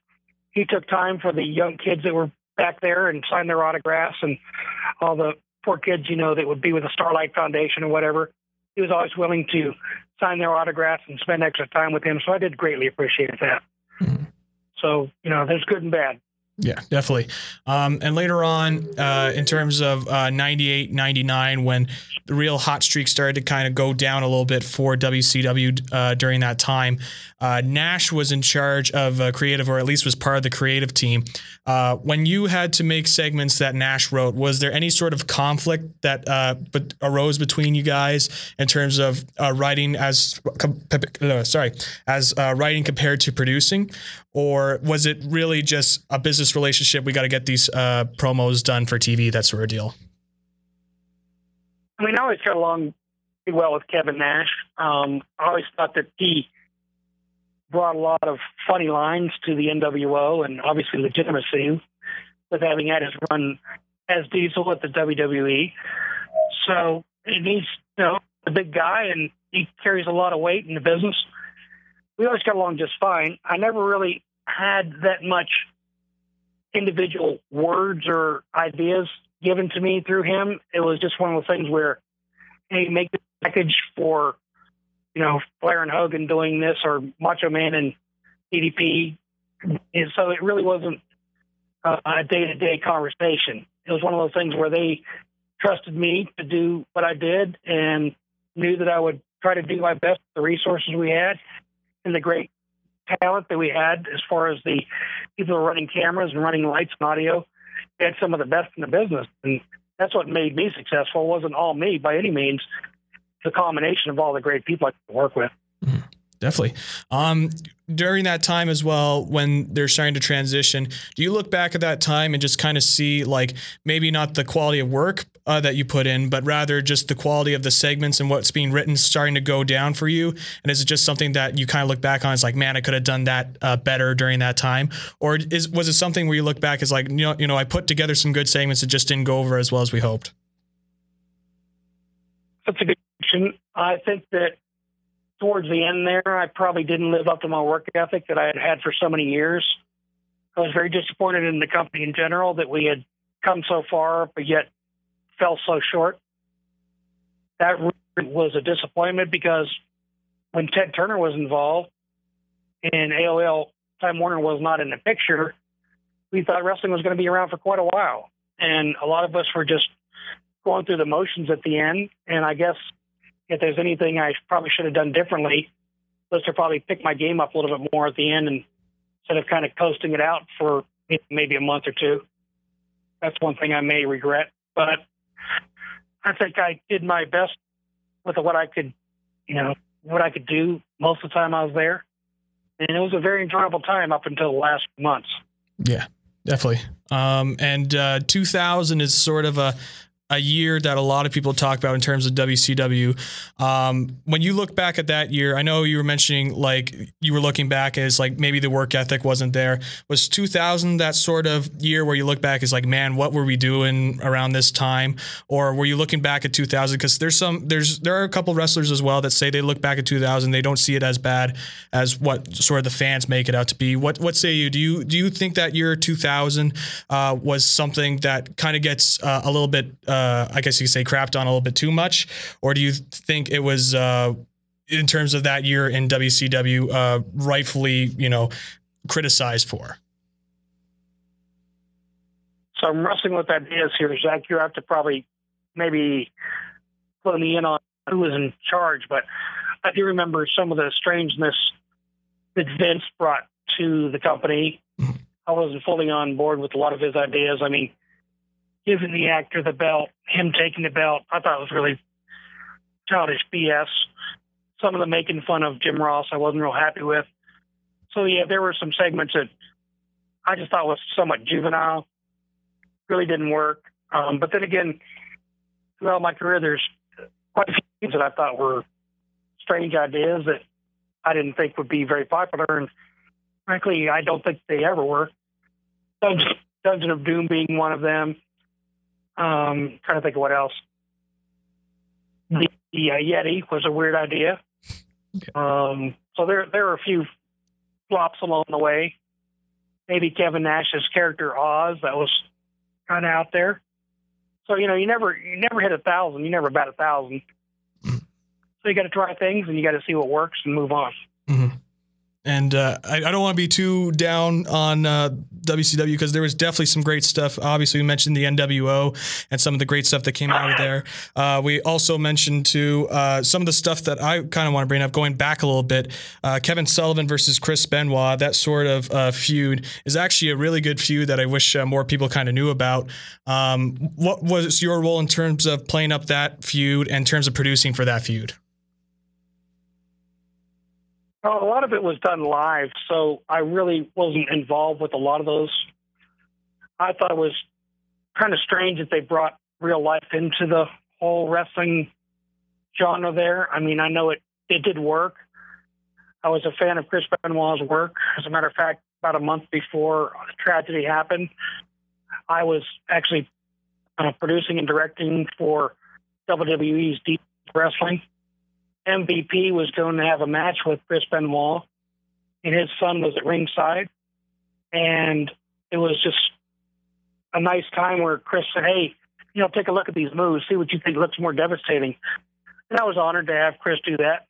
he took time for the young kids that were back there and signed their autographs and all the poor kids, you know, that would be with the Starlight Foundation or whatever. He was always willing to sign their autographs and spend extra time with him. So I did greatly appreciate that. Mm-hmm. So, you know, there's good and bad.
Yeah, definitely. Um, and later on, uh, in terms of uh, 98, 99, when the real hot streak started to kind of go down a little bit for WCW uh, during that time, uh, Nash was in charge of uh, creative, or at least was part of the creative team. Uh, when you had to make segments that Nash wrote, was there any sort of conflict that but arose between you guys in terms of writing as sorry as writing compared to producing, or was it really just a business relationship? We got to get these uh, promos done for TV, that sort of deal.
I mean, I always got along pretty well with Kevin Nash. Um, I always thought that he brought a lot of funny lines to the NWO and obviously legitimacy with having had his run as Diesel at the WWE. So he's you know a big guy and he carries a lot of weight in the business we always got along just fine. I never really had that much individual words or ideas given to me through him. It was just one of those things where, hey, make the package for, you know, Flair and Hogan doing this or Macho Man and DDP. And so it really wasn't a day to day conversation. It was one of those things where they trusted me to do what I did and knew that I would try to do my best with the resources we had and the great talent that we had as far as the people running cameras and running lights and audio. We had some of the best in the business, and that's what made me successful. It wasn't all me by any means. A combination of all the great people I could work with.
Mm-hmm. Definitely. Um, during that time as well, when they're starting to transition, do you look back at that time and just kind of see like maybe not the quality of work uh, that you put in, but rather just the quality of the segments and what's being written starting to go down for you? And is it just something that you kind of look back on? It's like, man, I could have done that uh, better during that time, or is was it something where you look back as like, you know, you know, I put together some good segments that just didn't go over as well as we hoped?
That's a good question. I think that towards the end there, I probably didn't live up to my work ethic that I had had for so many years. I was very disappointed in the company in general that we had come so far, but yet fell so short. That was a disappointment because when Ted Turner was involved and AOL Time Warner was not in the picture, we thought wrestling was going to be around for quite a while. And a lot of us were just going through the motions at the end. And I guess if there's anything I probably should have done differently, to probably pick my game up a little bit more at the end and instead of kind of coasting it out for maybe a month or two. That's one thing I may regret, but I think I did my best with what I could, you know, what I could do most of the time I was there. And it was a very enjoyable time up until the last months.
Yeah, definitely. Um, and uh, 2000 is sort of a a year that a lot of people talk about in terms of WCW. Um, when you look back at that year, I know you were mentioning like you were looking back as like maybe the work ethic wasn't there. Was 2000 that sort of year where you look back as like, man, what were we doing around this time? Or were you looking back at 2000? Because there's some there's there are a couple wrestlers as well that say they look back at 2000, they don't see it as bad as what sort of the fans make it out to be. What what say you? Do you do you think that year 2000 uh, was something that kind of gets uh, a little bit uh, uh, I guess you could say, crapped on a little bit too much, or do you think it was uh, in terms of that year in WCW uh, rightfully, you know, criticized for?
So I'm wrestling with ideas here, Zach. You have to probably maybe put me in on who was in charge, but I do remember some of the strangeness that Vince brought to the company. Mm-hmm. I wasn't fully on board with a lot of his ideas. I mean, giving the actor the belt, him taking the belt, I thought was really childish BS. Some of the making fun of Jim Ross, I wasn't real happy with. So yeah, there were some segments that I just thought was somewhat juvenile. Really didn't work. Um, but then again, throughout my career, there's quite a few things that I thought were strange ideas that I didn't think would be very popular, and frankly, I don't think they ever were. Dungeon, Dungeon of Doom being one of them. Um, trying to think of what else. The, the uh, Yeti was a weird idea. Okay. Um, so there there are a few flops along the way. Maybe Kevin Nash's character Oz that was kind of out there. So you know you never you never hit a thousand. You never bat a thousand. Mm-hmm. So you got to try things and you got to see what works and move on.
Mm-hmm. And uh, I, I, don't want to be too down on uh, WCW because there was definitely some great stuff. Obviously, we mentioned the NWO and some of the great stuff that came out of there. Uh, we also mentioned to uh, some of the stuff that I kind of want to bring up, going back a little bit. Uh, Kevin Sullivan versus Chris Benoit, that sort of uh, feud is actually a really good feud that I wish more people kind of knew about. Um, what was your role in terms of playing up that feud and terms of producing for that feud?
A lot of it was done live, so I really wasn't involved with a lot of those. I thought it was kind of strange that they brought real life into the whole wrestling genre there. I mean, I know it, it did work. I was a fan of Chris Benoit's work. As a matter of fact, about a month before the tragedy happened, I was actually uh, producing and directing for WWE's Deep Wrestling. MVP was going to have a match with Chris Benoit, and his son was at ringside. And it was just a nice time where Chris said, Hey, you know, take a look at these moves, see what you think looks more devastating. And I was honored to have Chris do that.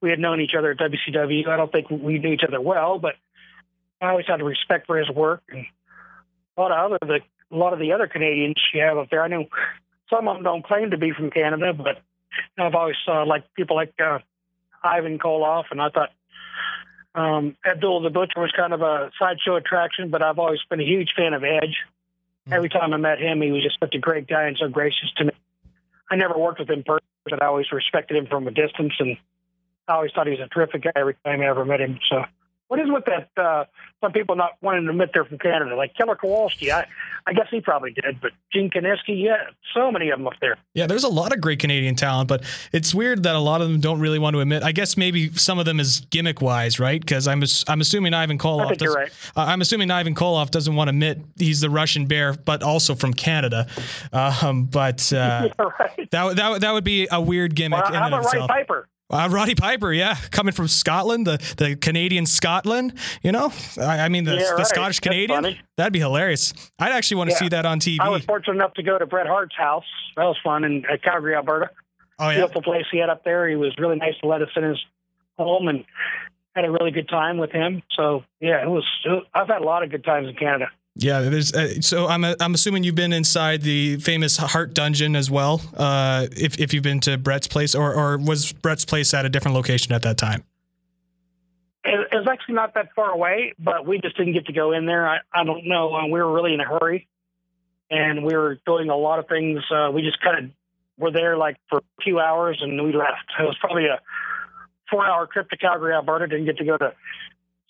We had known each other at WCW. I don't think we knew each other well, but I always had a respect for his work and a lot of other the a lot of the other Canadians you have up there. I know some of them don't claim to be from Canada, but I've always uh, liked people like uh, Ivan Koloff, and I thought um, Abdullah the Butcher was kind of a sideshow attraction, but I've always been a huge fan of Edge. Hmm. Every time I met him, he was just such a great guy and so gracious to me. I never worked with him personally, but I always respected him from a distance, and I always thought he was a terrific guy every time I ever met him. So what is with that? Uh, some people not wanting to admit they're from Canada, like Killer Kowalski. I, I guess he probably did, but Gene Kiniski, yeah, so many of them up there.
Yeah, there's a lot of great Canadian talent, but it's weird that a lot of them don't really want to admit. I guess maybe some of them is gimmick wise, right? Because I'm I'm assuming Ivan Koloff.
I think you're right.
Uh, I'm assuming Ivan Koloff doesn't want to admit he's the Russian bear, but also from Canada. Um, but uh, *laughs* right. that that that would be a weird gimmick.
Well, how about Roddy Piper?
Uh, Roddy Piper, yeah, coming from Scotland, the, the Canadian Scotland, you know, I, I mean the,
yeah,
the. Scottish Canadian. That'd be hilarious. I'd actually want to
yeah.
see that on TV.
I was fortunate enough to go to Bret Hart's house. That was fun in at Calgary, Alberta.
Oh yeah,
beautiful place he had up there. He was really nice to let us in his home and had a really good time with him. So yeah, it was. I've had a lot of good times in Canada.
Yeah, there's uh, so I'm I'm assuming you've been inside the famous Hart Dungeon as well. Uh, if if you've been to Bret's place, or or was Bret's place at a different location at that time?
It, it was actually not that far away, but we just didn't get to go in there. I I don't know. Uh, we were really in a hurry, and we were doing a lot of things. Uh, we just kind of were there like for a few hours, and we left. It was probably a four-hour trip to Calgary, Alberta. Didn't get to go to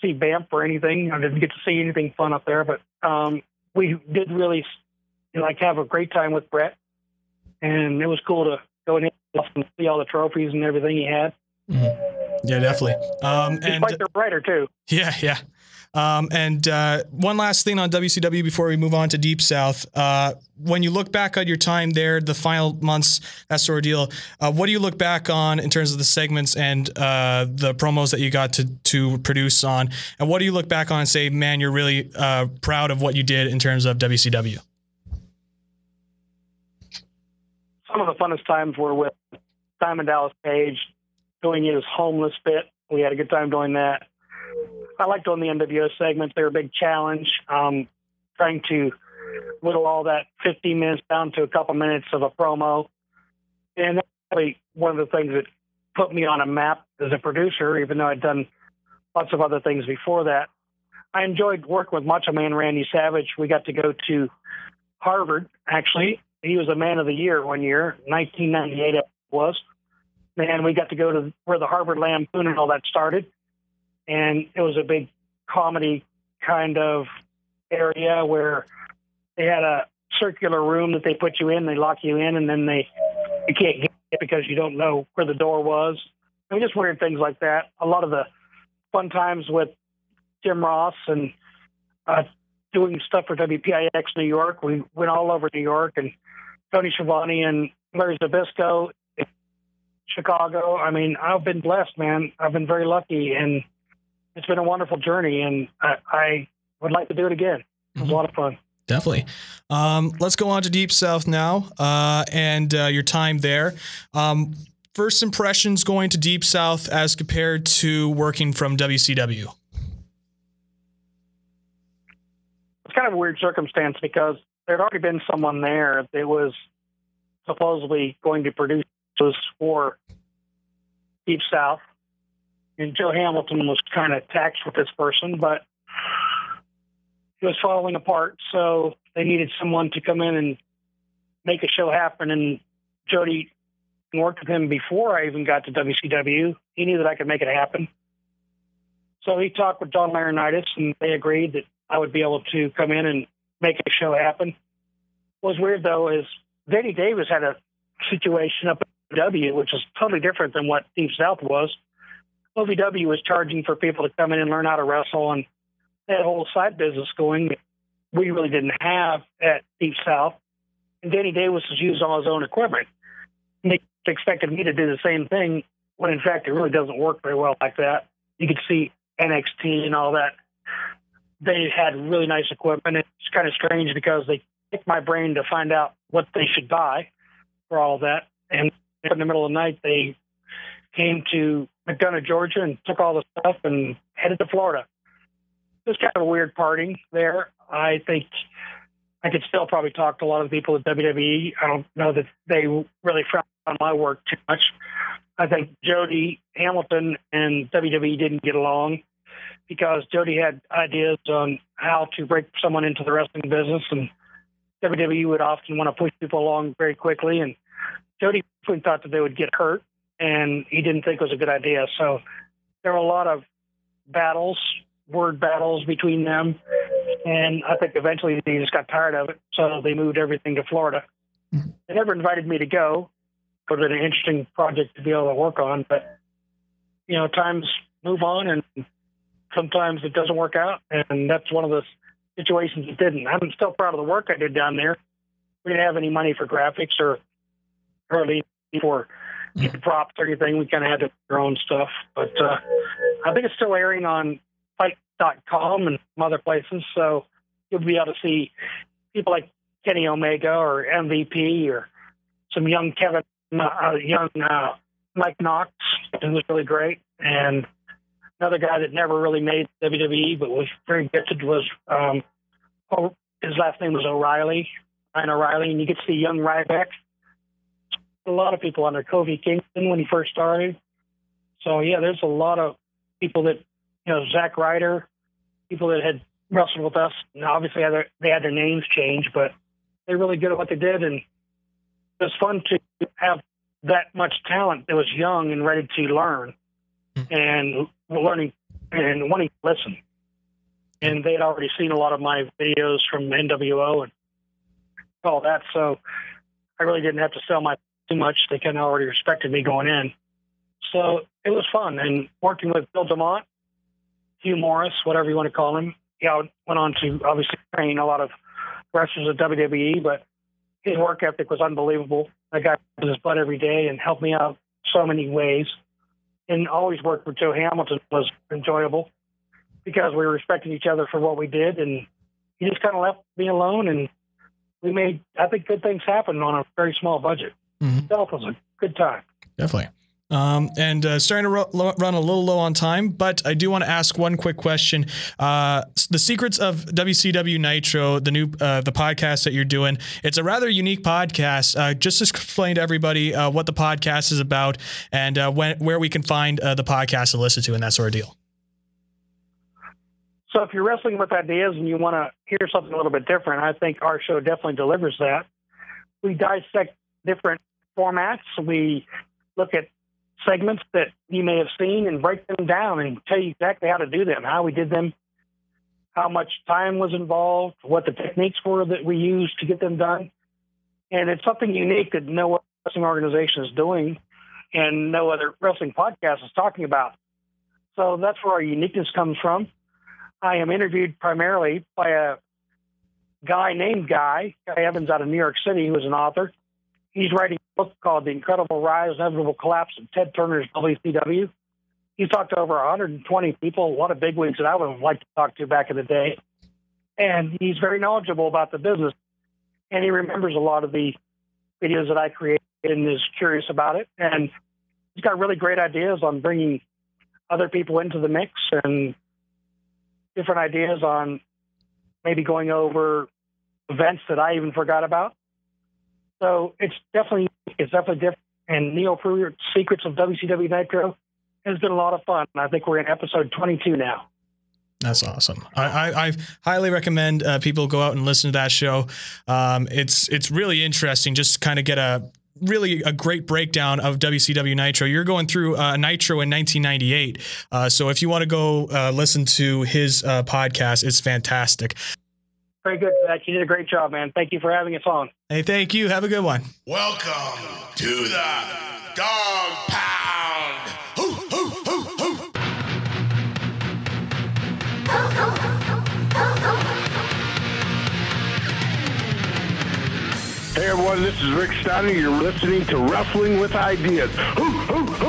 see Banff or anything. I didn't get to see anything fun up there, but um, we did really like have a great time with Bret, and it was cool to go in and see all the trophies and everything he had.
Mm-hmm. Yeah, definitely. Um,
He's quite the writer too.
Yeah, yeah. Um, and uh, one last thing on WCW before we move on to Deep South. Uh, when you look back on your time there, the final months, that sort of deal, uh, what do you look back on in terms of the segments and uh, the promos that you got to, to produce on? And what do you look back on and say, man, you're really uh, proud of what you did in terms of WCW?
Some of the funnest times were with Diamond Dallas Page doing his homeless bit. We had a good time doing that I like doing the NWO segments. They're a big challenge. Um, trying to whittle all that 15 minutes down to a couple minutes of a promo. And that's really one of the things that put me on a map as a producer, even though I'd done lots of other things before that. I enjoyed working with Macho Man Randy Savage. We got to go to Harvard, actually. He was a man of the year one year, 1998 it was. And we got to go to where the Harvard Lampoon and all that started and it was a big comedy kind of area where they had a circular room that they put you in, they lock you in, and then they you can't get it because you don't know where the door was. I mean, just weird things like that. A lot of the fun times with Jim Ross and uh, doing stuff for WPIX New York. We went all over New York, and Tony Schiavone and Larry Zbyszko, Chicago. I mean, I've been blessed, man. I've been very lucky, and it's been a wonderful journey, and I, I would like to do it again. It was mm-hmm. a lot of fun.
Definitely. Um, let's go on to Deep South now uh, and uh, your time there. Um, first impressions going to Deep South as compared to working from WCW?
It's kind of a weird circumstance because there had already been someone there that was supposedly going to produce for Deep South and Joe Hamilton was kind of taxed with this person, but it was falling apart. So they needed someone to come in and make a show happen. And Jody worked with him before I even got to WCW. He knew that I could make it happen. So he talked with John Laurinaitis, and they agreed that I would be able to come in and make a show happen. What was weird though is Danny Davis had a situation up at W, which is totally different than what Deep South was. OVW was charging for people to come in and learn how to wrestle, and a whole side business going that we really didn't have at Deep South. And Danny Davis was using all his own equipment. And they expected me to do the same thing when, in fact, it really doesn't work very well like that. You could see NXT and all that. They had really nice equipment. It's kind of strange because they picked my brain to find out what they should buy for all of that. And in the middle of the night, they came to McDonough, Georgia, and took all the stuff and headed to Florida. It was kind of a weird parting there. I think I could still probably talk to a lot of the people at WWE. I don't know that they really frown on my work too much. I think Jody Hamilton and WWE didn't get along because Jody had ideas on how to break someone into the wrestling business, and WWE would often want to push people along very quickly. And Jody thought that they would get hurt and he didn't think it was a good idea. So there were a lot of battles, word battles between them, and I think eventually they just got tired of it, so they moved everything to Florida. They never invited me to go. It was an interesting project to be able to work on, but you know, times move on, and sometimes it doesn't work out, and that's one of the situations it didn't. I'm still proud of the work I did down there. We didn't have any money for graphics or hardly for get props or anything. We kind of had to our own stuff. But uh, I think it's still airing on FITE.com and some other places. So you'll be able to see people like Kenny Omega or MVP or some young Kevin, uh, young uh, Mike Knox, who was really great. And another guy that never really made WWE but was very gifted was um, oh, his last name was O'Reilly, Ryan O'Reilly, and you get to see young Ryback a lot of people under Kofi Kingston when he first started. So yeah, there's a lot of people that you know Zack Ryder, people that had wrestled with us. And obviously, had their, they had their names changed, but they're really good at what they did, and it was fun to have that much talent that was young and ready to learn, hmm. and learning and wanting to listen. and they had already seen a lot of my videos from NWO and all that. So I really didn't have to sell my too much. They kind of already respected me going in. So it was fun. And working with Bill DeMott, Hugh Morris, whatever you want to call him, I went on to obviously train a lot of wrestlers at WWE, but his work ethic was unbelievable. That guy was his butt every day and helped me out so many ways. And always worked with Joe Hamilton was enjoyable because we respected each other for what we did. And he just kind of left me alone. And we made, I think, good things happen on a very small budget. Mm-hmm. It was a good time.
Definitely. Um, and uh, starting to ro- run a little low on time, but I do want to ask one quick question. Uh, the secrets of WCW Nitro, the new uh, the podcast that you're doing, it's a rather unique podcast. Uh, just explain to everybody uh, what the podcast is about and uh, when, where we can find the podcast to listen to and that sort of deal.
So, if you're wrestling with ideas and you want to hear something a little bit different, I think our show definitely delivers that. We dissect different formats. We look at segments that you may have seen and break them down and tell you exactly how to do them, how we did them, how much time was involved, what the techniques were that we used to get them done. And it's something unique that no other wrestling organization is doing and no other wrestling podcast is talking about. So that's where our uniqueness comes from. I am interviewed primarily by a guy named Guy, Guy Evans out of New York City, who is an author. He's writing a book called The Incredible Rise and Inevitable Collapse of Ted Turner's WCW. He's talked to over 120 people, a lot of bigwigs that I would have liked to talk to back in the day. And he's very knowledgeable about the business. And he remembers a lot of the videos that I created and is curious about it. And he's got really great ideas on bringing other people into the mix and different ideas on maybe going over events that I even forgot about. So it's definitely it's definitely different. And Neal Pruitt's Secrets of WCW Nitro has been a lot of fun. I think we're in episode 22 now.
That's awesome. I, I, I highly recommend uh, people go out and listen to that show. Um, it's it's really interesting. Just kind of get a really a great breakdown of WCW Nitro. You're going through uh, Nitro in 1998. Uh, so if you want to go uh, listen to his uh, podcast, it's fantastic.
Very good, Zach. You did a great job, man. Thank you for having us on.
Hey, thank you. Have a good one.
Welcome to the Dog Pound. Hoo, hoo, hoo, hoo.
Hey everyone, this is Rick Steiner. You're listening to Wrestling with Ideas. Hoo, hoo, hoo.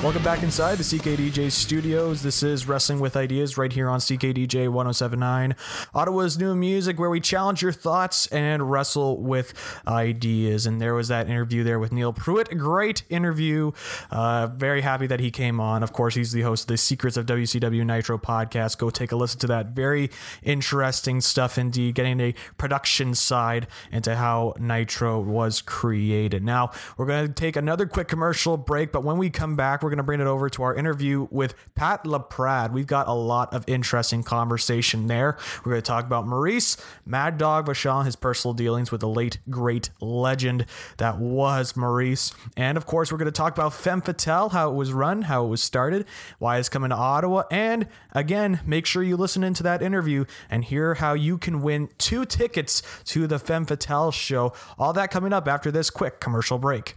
Welcome back inside the CKDJ studios. This is Wrestling with Ideas right here on CKDJ 1079, Ottawa's new music, where we challenge your thoughts and wrestle with ideas. And there was that interview there with Neal Pruitt. Great interview. Uh, very happy that he came on. Of course, he's the host of the Secrets of WCW Nitro podcast. Go take a listen to that. Very interesting stuff indeed, getting a production side into how Nitro was created. Now, we're going to take another quick commercial break, but when we come back, we're going to bring it over to our interview with Pat Laprade. We've got a lot of interesting conversation there. We're going to talk about Maurice, Mad Dog Vachon, his personal dealings with the late, great legend that was Maurice. And of course, we're going to talk about Femmes Fatales, how it was run, how it was started, why it's coming to Ottawa. And again, make sure you listen into that interview and hear how you can win two tickets to the Femmes Fatales show. All that coming up after this quick commercial break.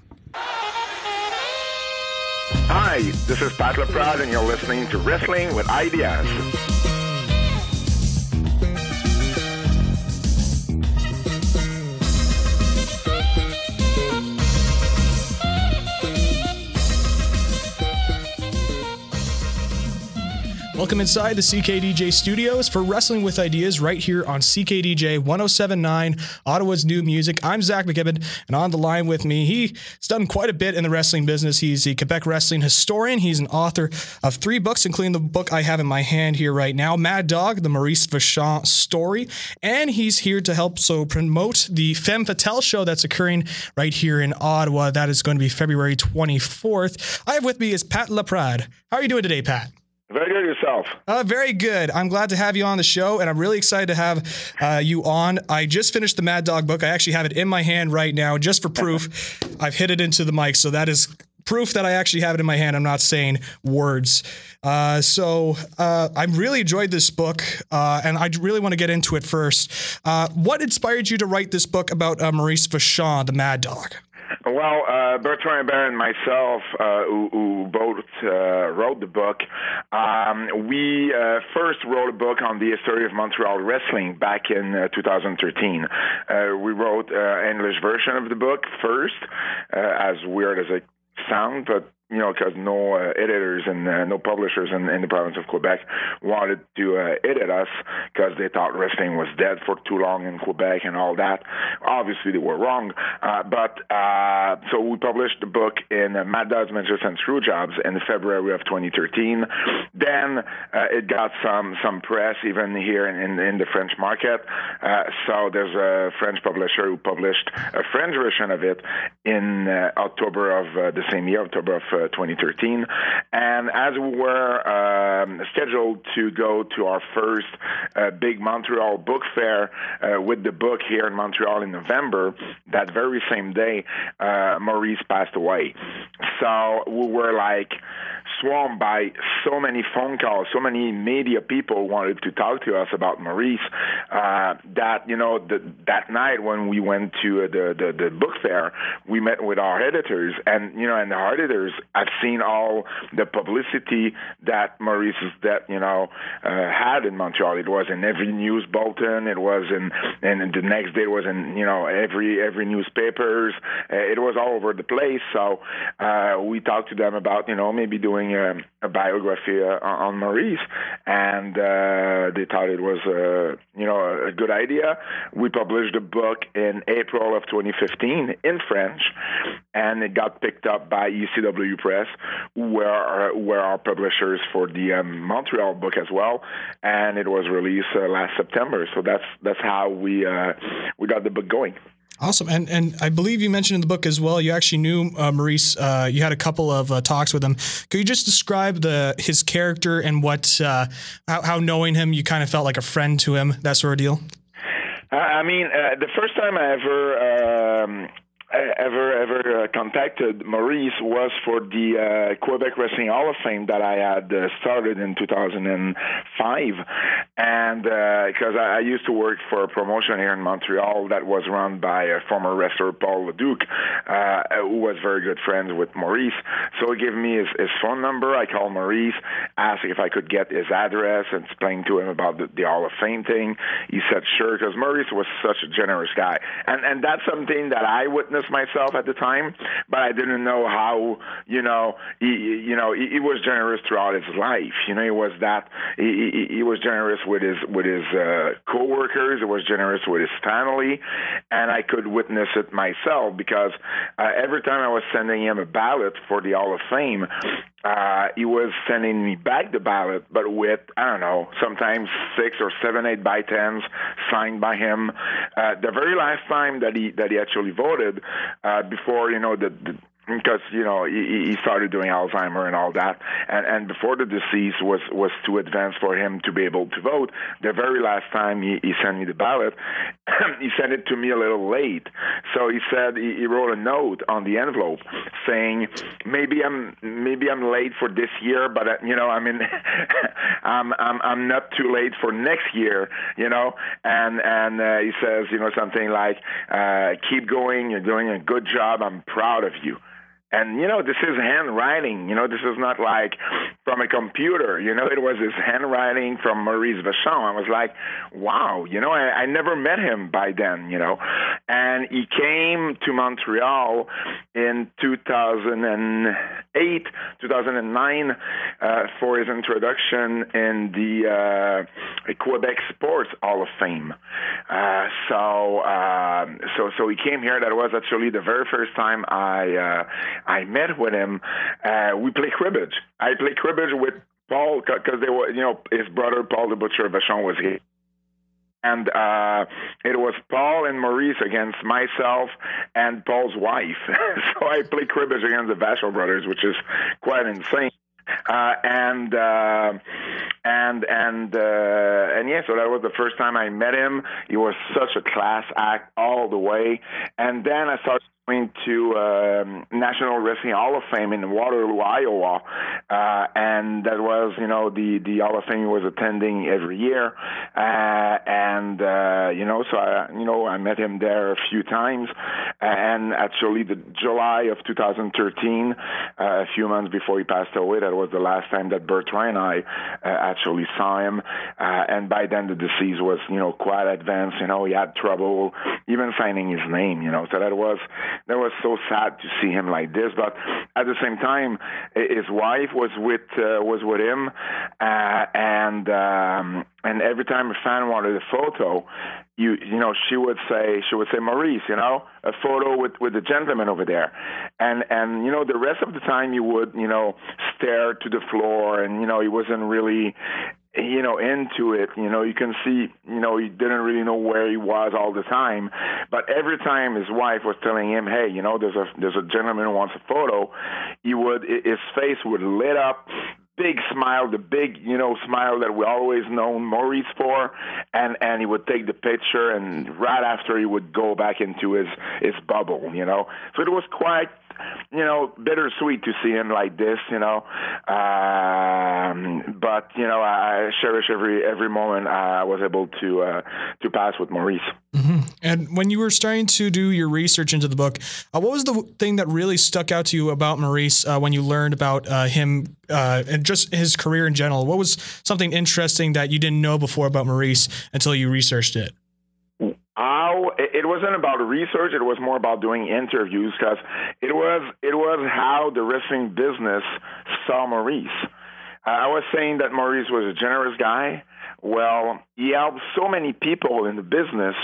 Hi, this is Pat Laprade, and you're listening to Wrestling with Ideas.
Welcome inside the CKDJ studios for Wrestling with Ideas right here on CKDJ 1079, Ottawa's new music. I'm Zach McKibben, and on the line with me, he's done quite a bit in the wrestling business. He's a Quebec wrestling historian. He's an author of three books, including the book I have in my hand here right now, Mad Dog, the Maurice Vachon story. And he's here to help so promote the Femmes Fatales show that's occurring right here in Ottawa. That is going to be February 24th. I have with me is Pat Laprade. How are you doing today, Pat?
Very good yourself.
Uh, very good. I'm glad to have you on the show, and I'm really excited to have uh, you on. I just finished the Mad Dog book. I actually have it in my hand right now, just for proof. *laughs* I've hit it into the mic, so that is proof that I actually have it in my hand. I'm not saying words. Uh, so uh, I really enjoyed this book, uh, and I really want to get into it first. Uh, what inspired you to write this book about uh, Maurice Vachon, the Mad Dog?
Well, uh, Bertrand Hébert and myself, uh, who, who, both uh, wrote the book, um, we uh, first wrote a book on the history of Montreal wrestling back in uh, 2013. Uh, we wrote an English version of the book first, as weird as it sounds, but you know, because no uh, editors and uh, no publishers in, in, the province of Quebec wanted to uh, edit us because they thought wrestling was dead for too long in Quebec and all that. Obviously, they were wrong. Uh, but uh, so we published the book in uh, Mad Dogs, Manchester and Screwjobs in February of 2013. Then uh, it got some some press even here in, in, in the French market. so there's a French publisher who published a French version of it in October of the same year, October of 2013. And as we were um, scheduled to go to our first uh, big Montreal book fair uh, with the book here in Montreal in November, that very same day, uh, Maurice passed away. So we were like, swarmed by so many phone calls, so many media people wanted to talk to us about Maurice uh, that you know the, that night when we went to uh, the, the the book fair, we met with our editors, and you know, and our editors have seen all the publicity that Maurice's death, you know, uh, had in Montreal. It was in every news bulletin. It was in, and the next day it was in you know every every newspapers. Uh, it was all over the place. So uh, we talked to them about you know maybe doing a, a biography uh, on Maurice, and uh, they thought it was uh, you know a good idea. We published the book in April of 2015 in French, and it got picked up by ECW Press, who were our, were our publishers for the um, Montreal book as well, and it was released uh, last September. So that's that's how we uh, we got the book going.
Awesome, and and I believe you mentioned in the book as well. You actually knew uh, Maurice. Uh, you had a couple of uh, talks with him. Could you just describe the his character and what uh, how, how, knowing him you kind of felt like a friend to him, that sort of deal?
I mean, uh, the first time I ever um, ever ever uh, contacted Maurice was for the uh, Quebec Wrestling Hall of Fame that I had uh, started in 2005, and because uh, I, I, used to work for a promotion here in Montreal that was run by a former wrestler Paul Leduc, uh, who was very good friends with Maurice. So he gave me his, his phone number. I called Maurice, asked if I could get his address, and explained to him about the, the Hall of Fame thing. He said sure, because Maurice was such a generous guy, and and that's something that I witnessed myself at the time, but I didn't know how. You know, he, you know, he, he was generous throughout his life. You know, he was that. He, he, he was generous with his with his uh, coworkers. He was generous with his family, and I could witness it myself because uh, every time I was sending him a ballot for the Hall of Fame, uh, he was sending me back the ballot, but with I don't know, sometimes six or seven, eight by tens signed by him. Uh, the very last time that he that he actually voted, uh, before you know the, the because you know he, he started doing Alzheimer and all that, and and before the disease was was too advanced for him to be able to vote. The very last time he, he sent me the ballot, *clears throat* he sent it to me a little late. So he said he, he wrote a note on the envelope saying maybe I'm maybe I'm late for this year, but uh, you know I mean *laughs* I'm I'm I'm not too late for next year, you know. And and uh, he says you know something like uh, keep going, you're doing a good job, I'm proud of you. And you know, this is handwriting. You know, this is not like from a computer. You know, it was his handwriting from Maurice Vachon. I was like, wow. You know, I, I never met him by then. You know, and he came to Montreal in 2008, 2009 uh, for his introduction in the uh, Quebec Sports Hall of Fame. Uh, so, uh, so, so he came here. That was actually the very first time I uh, I met with him. Uh, we play cribbage. I play cribbage with Paul because they were, you know, his brother Paul the Butcher Vachon was here. And uh, it was Paul and Maurice against myself and Paul's wife. *laughs* so I play cribbage against the Vachon brothers, which is quite insane. Uh, and uh, and and uh, and yeah, so that was the first time I met him. He was such a class act all the way. And then I started going to um, National Wrestling Hall of Fame in Waterloo, Iowa, uh, and that was you know the the Hall of Fame he was attending every year, uh, and uh, you know so I you know I met him there a few times, and actually the July of 2013, uh, a few months before he passed away, that was the last time that Bertrand and I uh, actually saw him, uh, and by then the disease was you know quite advanced. You know he had trouble even finding his name. You know so that was that was so sad to see him like this. But at the same time, his wife was with uh, was with him, uh, and um, and every time a fan wanted a photo, you you know she would say she would say Maurice, you know, a photo with with the gentleman over there, and and you know the rest of the time you would you know stare to the floor, and you know he wasn't really you know, into it. You know, you can see, you know, he didn't really know where he was all the time. But every time his wife was telling him, "Hey, you know, there's a there's a gentleman who wants a photo," he would his face would lit up. Big smile, the big, you know, smile that we always known Maurice for, and and he would take the picture, and right after he would go back into his his bubble, you know. So it was quite you know, bittersweet to see him like this, you know. Um, but you know, I cherish every every moment I was able to uh, to pass with Maurice.
Mm-hmm. And when you were starting to do your research into the book, uh, what was the thing that really stuck out to you about Maurice uh, when you learned about uh, him uh, and just his career in general? What was something interesting that you didn't know before about Maurice until you researched it?
How it wasn't about research; it was more about doing interviews because it was it was how the wrestling business saw Maurice. I was saying that Maurice was a generous guy. Well, he helped so many people in the business,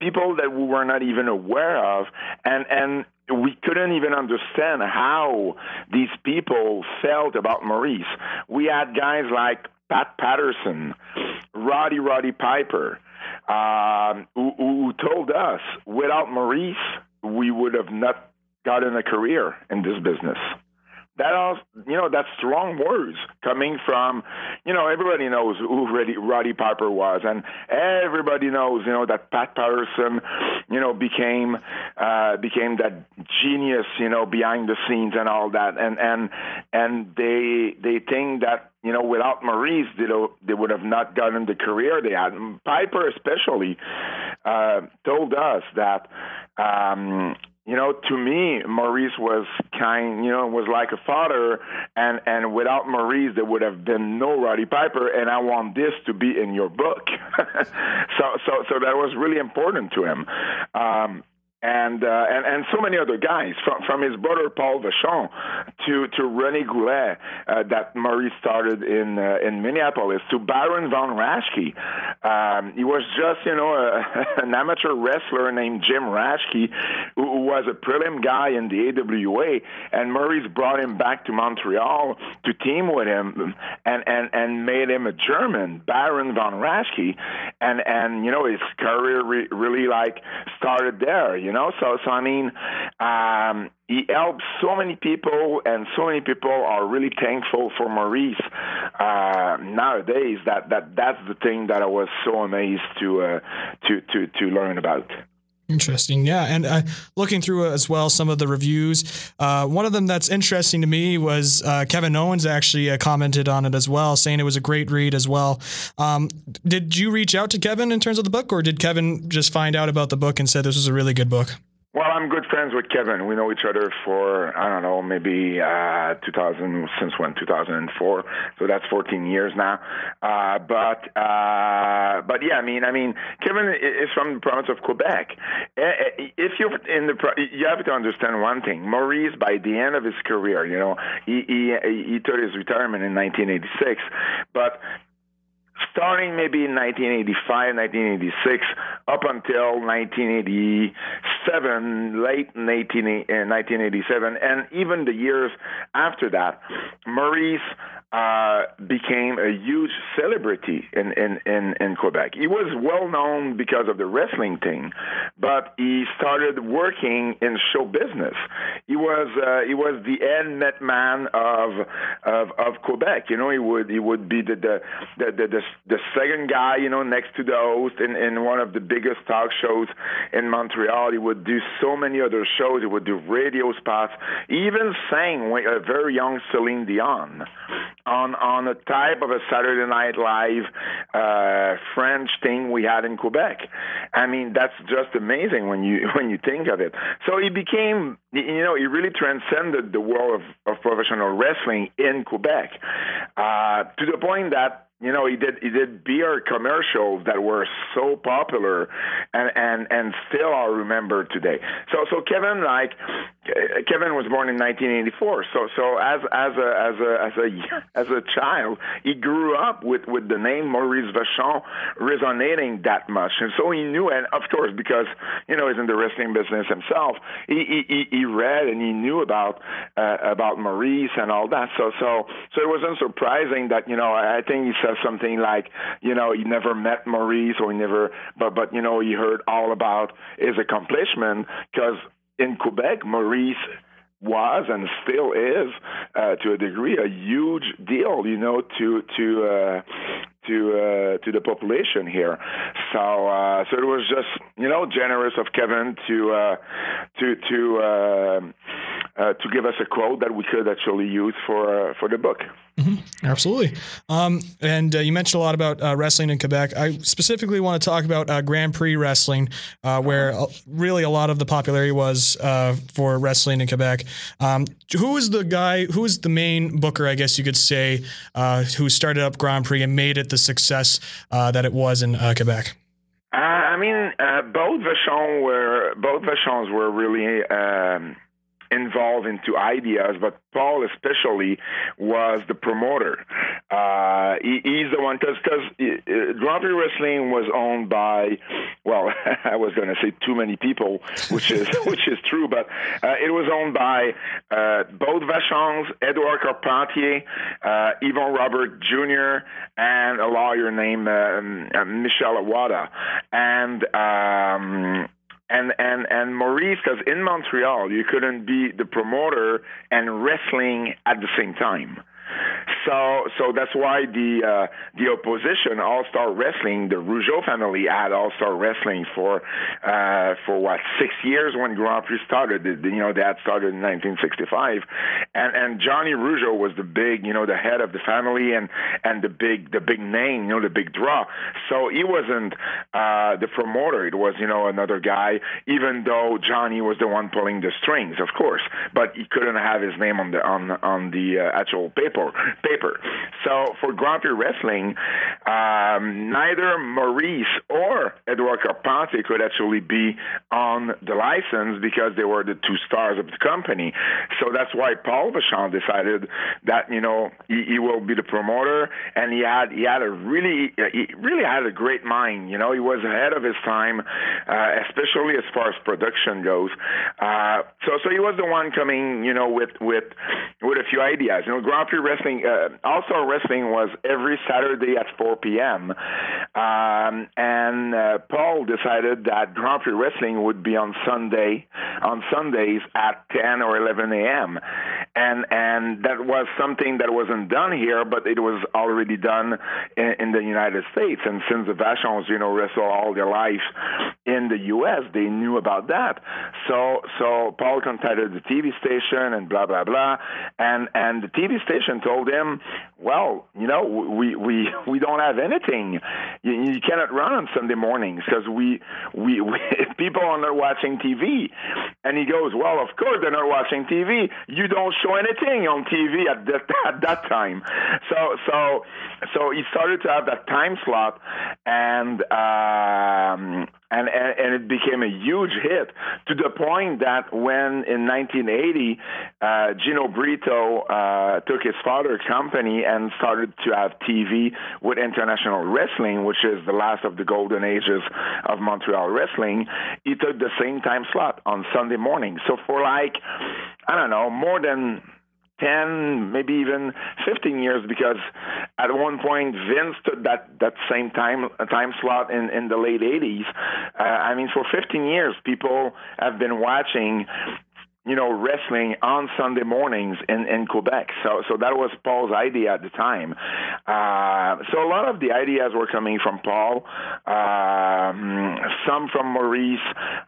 people that we were not even aware of, and and we couldn't even understand how these people felt about Maurice. We had guys like Pat Patterson, Roddy Roddy Piper, um, who, who told us without Maurice, we would have not gotten a career in this business that all you know that's strong words coming from you know everybody knows who Roddy, Piper was. And everybody knows you know that Pat Patterson you know became uh, became that genius you know behind the scenes and all that. And and and they they think that you know without Maurice they they would have not gotten the career they had. Piper especially uh, told us that um, you know, to me, Maurice was kind, you know, was like a father, and and without Maurice, there would have been no Roddy Piper, and I want this to be in your book. *laughs* so so so that was really important to him. Um, and, uh, and and so many other guys from from his brother Paul Vachon to to René Goulet uh, that Murray started in uh, in Minneapolis to Baron von Raschke. Um, he was just you know a, *laughs* an amateur wrestler named Jim Raschke who, who was a prelim guy in the AWA, and Murray's brought him back to Montreal to team with him and and and made him a German Baron von Raschke, and and you know his career re- really like started there. You know, so so I mean, um, he helped so many people, and so many people are really thankful for Maurice uh, nowadays. That that that's the thing that I was so amazed to uh, to to to learn about.
Interesting, yeah, and uh, looking through as well some of the reviews. Uh, one of them that's interesting to me was uh, Kevin Owens actually uh, commented on it as well, saying it was a great read as well. Um, did you reach out to Kevin in terms of the book, or did Kevin just find out about the book and said this was a really good book?
Well, I'm good friends with Kevin. We know each other for I don't know, maybe uh, 2000 since when 2004. So that's 14 years now. Uh, but uh, but yeah, I mean, I mean, Kevin is from the province of Quebec. If you're in the, you have to understand one thing. Maurice, by the end of his career, you know, he he, he took his retirement in 1986, but starting maybe in 1985, 1986, up until 1987, late 19, 1987, uh, and even the years after that, Maurice uh, became a huge celebrity in, in, in, in Quebec. He was well known because of the wrestling thing, but he started working in show business. He was uh, he was the end man of, of of Quebec. You know, he would he would be the the, the the the the second guy, you know, next to the host in in one of the biggest talk shows in Montreal. He would do so many other shows. He would do radio spots. He even sang a very young Celine Dion on on a type of a Saturday Night Live uh, French thing we had in Quebec. I mean, that's just amazing when you *laughs* when you think of it. So he became, you know, he really transcended the world of, of professional wrestling in Quebec uh, to the point that you know he did he did beer commercials that were so popular and and and still are remembered today so so kevin like kevin was born in 1984 so so as as a as a as a *laughs* as a child he grew up with with the name maurice vachon resonating that much. And so he knew and of course because you know he's in the wrestling business himself he he he read and he knew about uh, about maurice and all that. So so so it wasn't surprising that you know i think he says something like, you know, he never met Maurice or he never, but but you know, he heard all about his accomplishment because in Quebec, Maurice was and still is uh, to a degree a huge deal you know to to uh, to uh, to the population here so uh, so it was just you know generous of Kevin to uh, to to uh, uh, to give us a quote that we could actually use for uh, for the book.
Mm-hmm. Absolutely. Um, and you mentioned a lot about wrestling in Quebec. I specifically want to talk about Grand Prix wrestling, where really a lot of the popularity was for wrestling in Quebec. Um, who is the guy? Who is the main booker? I guess you could say, who started up Grand Prix and made it the success uh, that it was in uh, Quebec.
Uh, I mean, both Vachon were both Vachons were really. Um, involved into ideas, but Paul especially was the promoter. Uh, he, he's the one because because uh, Grand Wrestling was owned by, well, *laughs* I was going to say too many people, which is *laughs* which is true, but uh, it was owned by uh, both Vachons, Edouard Carpentier, uh, Yvon Robert Jr., and a lawyer named uh, Michel Awada, and. Um, and and and Maurice, because in Montreal you couldn't be the promoter and wrestling at the same time. So so that's why the uh, the opposition All Star Wrestling, the Rougeau family had All Star Wrestling for uh, for what six years when Grand Prix started. You know that started in 1965, and and Johnny Rougeau was the big you know the head of the family and and the big the big name you know the big draw. So he wasn't uh, the promoter. It was you know another guy. Even though Johnny was the one pulling the strings, of course, but he couldn't have his name on the on on the uh, actual paper paper paper. So for Grand Prix Wrestling, um, neither Maurice or Edouard Carpentier could actually be on the license because they were the two stars of the company. So that's why Paul Vachon decided that you know he, he will be the promoter, and he had he had a really he really had a great mind. You know, he was ahead of his time, uh, especially as far as production goes. Uh, so so he was the one coming, you know, with with with a few ideas. You know, Grand Prix Wrestling. Uh, also wrestling was every Saturday at 4 p.m. Um, and uh, Paul decided that Grand Prix Wrestling would be on Sunday, on Sundays at 10 or 11 a.m. And and that was something that wasn't done here, but it was already done in, in the United States. And since the Vachons, you know, wrestle all their life in the U.S., they knew about that. So so Paul contacted the TV station and blah blah blah, and and the TV station told him well, you know, we we *laughs* we don't have anything. You, you cannot run on Sunday mornings because we, we *laughs* we people are not watching TV. And he goes, well, of course they're not watching TV. You don't show anything on TV at that *laughs* at that time. So so so he started to have that time slot, and um, and, and, and it became a huge hit to the point that when in 1980 uh, Gino Brito uh, took his father's company and started to have TV with International Wrestling, which is the last of the golden ages of Montreal wrestling, he took the same time slot on Sunday morning. So for like I don't know more than 10, maybe even 15 years because at one point Vince took that, that same time time slot in, in the late 80s. Uh, I mean, for 15 years, people have been watching you know, wrestling on Sunday mornings in, in Quebec. So, so that was Paul's idea at the time. Uh, so a lot of the ideas were coming from Paul, um, some from Maurice,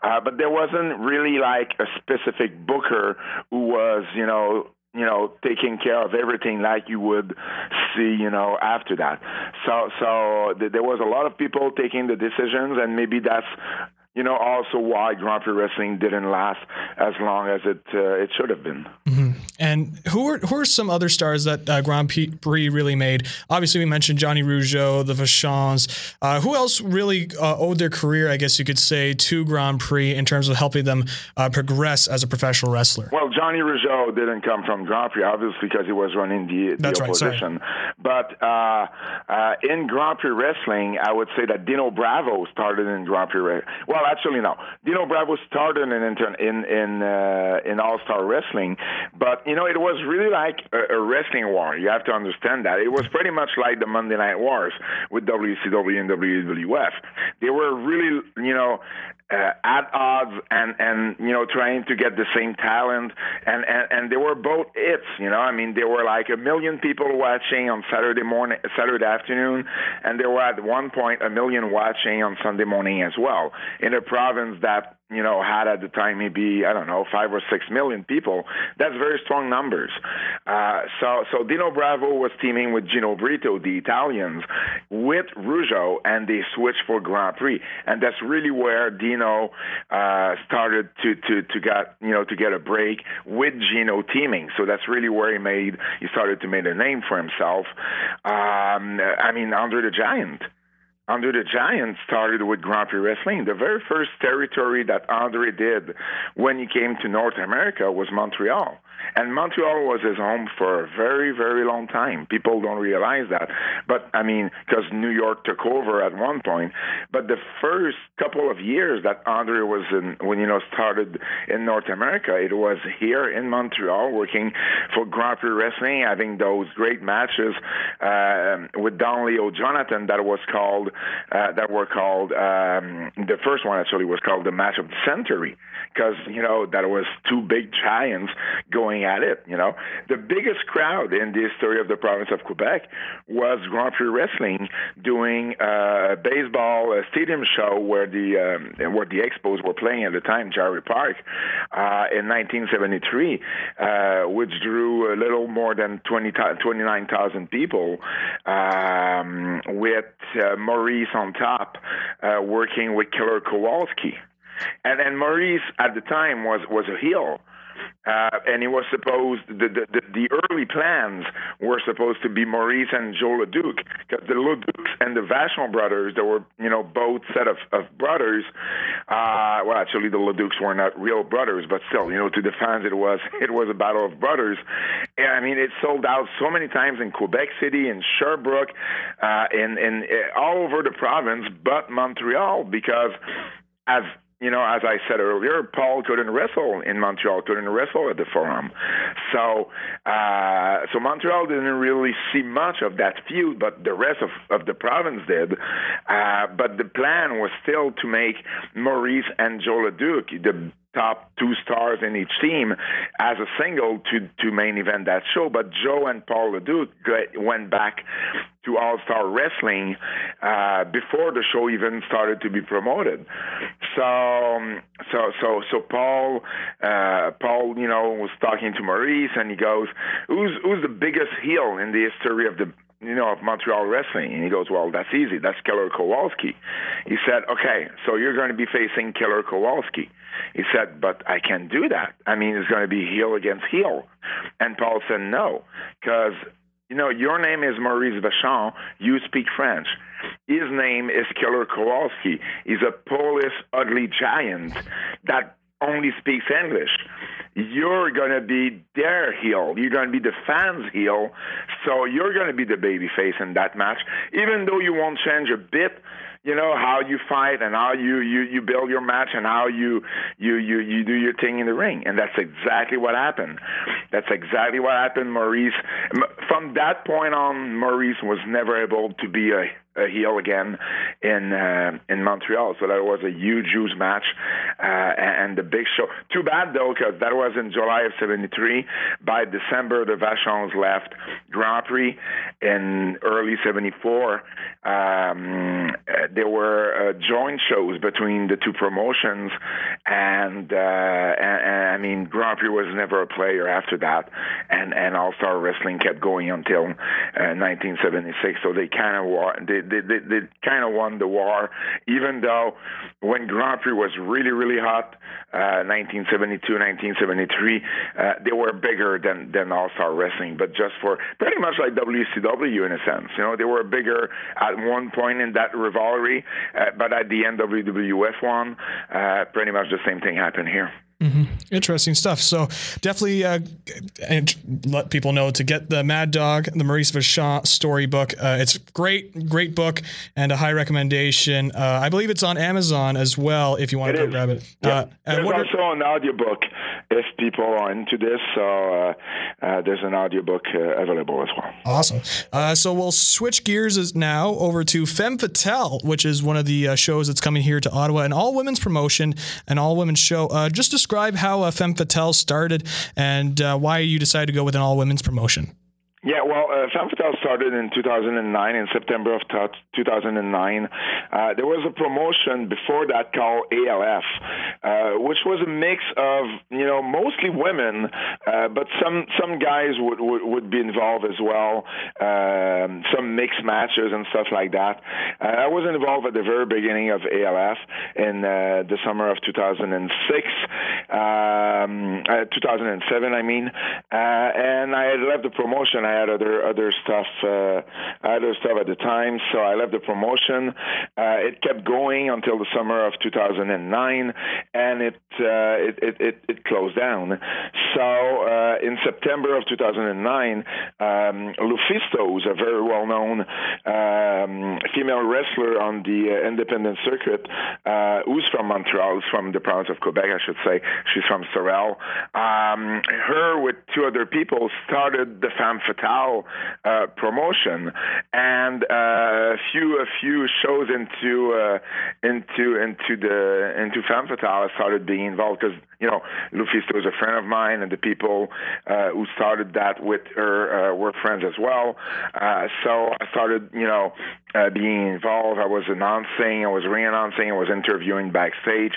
uh, but there wasn't really like a specific booker who was, you know, you know, taking care of everything like you would see, you know, after that. So, so th- there was a lot of people taking the decisions, and maybe that's you know, also why Grand Prix Wrestling didn't last as long as it uh, it should have been.
Mm-hmm. And who are who are some other stars that uh, Grand Prix really made? Obviously, we mentioned Johnny Rougeau, the Vachons. Uh, who else really uh, owed their career, I guess you could say, to Grand Prix in terms of helping them uh, progress as a professional wrestler?
Well, Johnny Rougeau didn't come from Grand Prix, obviously, because he was running the, the opposition.
Right,
but uh, in Grand Prix Wrestling, I would say that Dino Bravo started in Grand Prix. Well, actually, no. Dino Bravo started in in in uh, in All Star Wrestling, but you know it was really like a, a, wrestling war. You have to understand that it was pretty much like the Monday Night Wars with WCW and WWF. They were really you know uh, at odds and and you know trying to get the same talent. And, and and they were both hits you know? I mean there were like a million people watching on saturday morning saturday afternoon and there were at one point a million watching on sunday morning as well. In a province that you know, had at the time maybe I don't know five or six million people. That's very strong numbers. Uh, so so Dino Bravo was teaming with Gino Brito, the Italians, with Rougeau, and they switched for Grand Prix, and that's really where Dino uh, started to to to get you know to get a break with Gino teaming. So that's really where he made he started to make a name for himself. Um, I mean, Andre the Giant. Andre the Giant started with Grand Prix Wrestling. The very first territory that Andre did when he came to North America was Montreal. And Montreal was his home for a very, very long time. People don't realize that. But, I mean, because New York took over at one point. But the first couple of years that Andre was in, when, you know, started in North America, it was here in Montreal working for Grand Prix Wrestling, having those great matches uh, with Don Leo Jonathan that was called, uh, that were called, um, the first one actually was called the match of the century. Because, you know, that was two big giants going at it. You know, the biggest crowd in the history of the province of Quebec was Grand Prix Wrestling doing a baseball stadium show where the um, where the Expos were playing at the time, Jarry Park, uh, in 1973, uh, which drew a little more than 20, 29,000 people, um, with uh, Maurice on top, uh, working with Killer Kowalski. And and Maurice at the time was was a heel. Uh, and it was supposed the, the the early plans were supposed to be Maurice and Joe Leduc because the Leducs and the Vachon brothers, they were you know both set of, of brothers. Uh, well, actually, the Leducs were not real brothers, but still, you know, to the fans, it was *laughs* it was a battle of brothers. And I mean, it sold out so many times in Quebec City, in Sherbrooke, uh, in in uh, all over the province, but Montreal because as you know, as I said earlier, Paul couldn't wrestle in Montreal, couldn't wrestle at the Forum. So, uh, so Montreal didn't really see much of that feud, but the rest of, of the province did. Uh, but the plan was still to make Maurice and Joe Leduc the top two stars in each team as a single to to main event that show. But Joe and Paul Leduc went back to All Star Wrestling uh, before the show even started to be promoted. So um, so so so Paul uh, Paul you know was talking to Maurice and he goes, who's who's the biggest heel in the history of the you know, of Montreal wrestling. And he goes, well, that's easy. That's Killer Kowalski. He said, okay, so you're going to be facing Killer Kowalski. He said, but I can't do that. I mean, it's going to be heel against heel. And Paul said, no, because, you know, your name is Maurice Vachon. You speak French. His name is Killer Kowalski. He's a Polish ugly giant that only speaks English. You're going to be their heel. You're going to be the fans' heel. So you're going to be the baby face in that match, even though you won't change a bit you know how you fight and how you you you build your match and how you you you you do your thing in the ring. And that's exactly what happened. That's exactly what happened maurice. From that point on maurice was never able to be a a heel again in uh, in Montreal. So that was a huge, huge match uh, and the big show. Too bad though, because that was in July of '73. By December, the Vachons left Grand Prix in early '74. Um, there were uh, joint shows between the two promotions, and, uh, and, and I mean Grand Prix was never a player after that, and and All Star Wrestling kept going until 1976. Uh, so they kind of they they, they, they kind of won the war, even though when Grand Prix was really, really hot, uh, 1972, 1973, uh, they were bigger than, than All Star Wrestling, but just for pretty much like WCW in a sense. You know, they were bigger at one point in that rivalry, uh, but at the end, WWF won. Uh, pretty much the same thing happened here.
Mm-hmm. Interesting stuff. So definitely uh, let people know to get the Mad Dog, the Maurice Vachon storybook. Uh, it's great, great book and a high recommendation. Uh, I believe it's on Amazon as well. If you want it to go grab it.
Yeah. Uh, there's also are, an audiobook if people are into this. So uh, uh, there's an audiobook available as well.
Awesome. so we'll switch gears now over to Femmes Fatales, which is one of the shows that's coming here to Ottawa, an all women's promotion, an all women's show. just to describe how uh, Femmes Fatales started and uh, why you decided to go with an all women's promotion.
Yeah, well, uh, Femmes Fatales started in 2009, in September of 2009. Uh, there was a promotion before that called ALF, uh, which was a mix of, you know, mostly women, uh, but some some guys would, would, would be involved as well, um, some mixed matches and stuff like that. Uh, I was involved at the very beginning of ALF in uh, the summer of 2006, um, 2007, I mean, and I had left the promotion. I had other other stuff uh, other stuff at the time, so I left the promotion. Uh, it kept going until the summer of 2009, and it uh, it, it, it, it closed down. So uh, in September of 2009, um, Lufisto, who's a very well-known um, female wrestler on the uh, independent circuit, uh, who's from Montreal, from the province of Quebec, I should say. She's from Sorel. Um, her with two other people started the Femmes Fatales uh, promotion, and uh, a few a few shows into uh, into into the into Femmes Fatales, I started being involved because you know Lufisto is a friend of mine, and the people uh, who started that with her uh, were friends as well. Uh, so I started you know uh, being involved. I was announcing, I was re-announcing, I was interviewing backstage.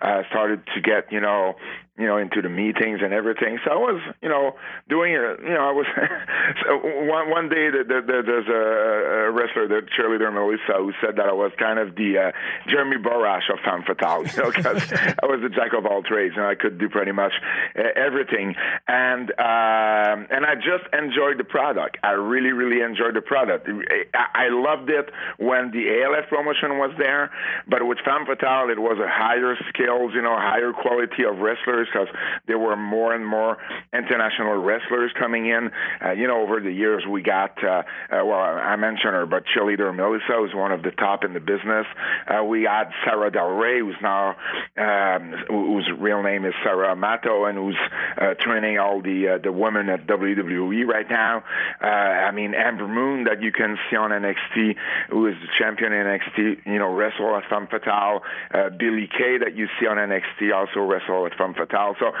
I started to get you know you know, into the meetings and everything. So I was, you know, doing it. You know, I was. *laughs* so one one day, the, the, the, there's a, a wrestler, the cheerleader Melissa, who said that I was kind of the uh, Jeremy Borash of Femmes Fatales, you know, because *laughs* I was the jack of all trades, and I could do pretty much uh, everything. And um, and I just enjoyed the product. I really, really enjoyed the product. I, I loved it when the ALF promotion was there, but with Femmes Fatales, it was a higher skills, you know, higher quality of wrestlers wrestlers because there were more and more international wrestlers coming in. Uh, you know, over the years we got, uh, uh, well, I mentioned her, but cheerleader Melissa was one of the top in the business. Uh, we had Sarah Del Rey, who's now, um, whose real name is Sarah Amato, and who's uh, training all the uh, the women at WWE right now. Uh, I mean, Ember Moon that you can see on NXT, who is the champion in NXT, you know, wrestle at Femmes Fatales. Uh, Billie Kay that you see on NXT also wrestle at Femmes Fatales. So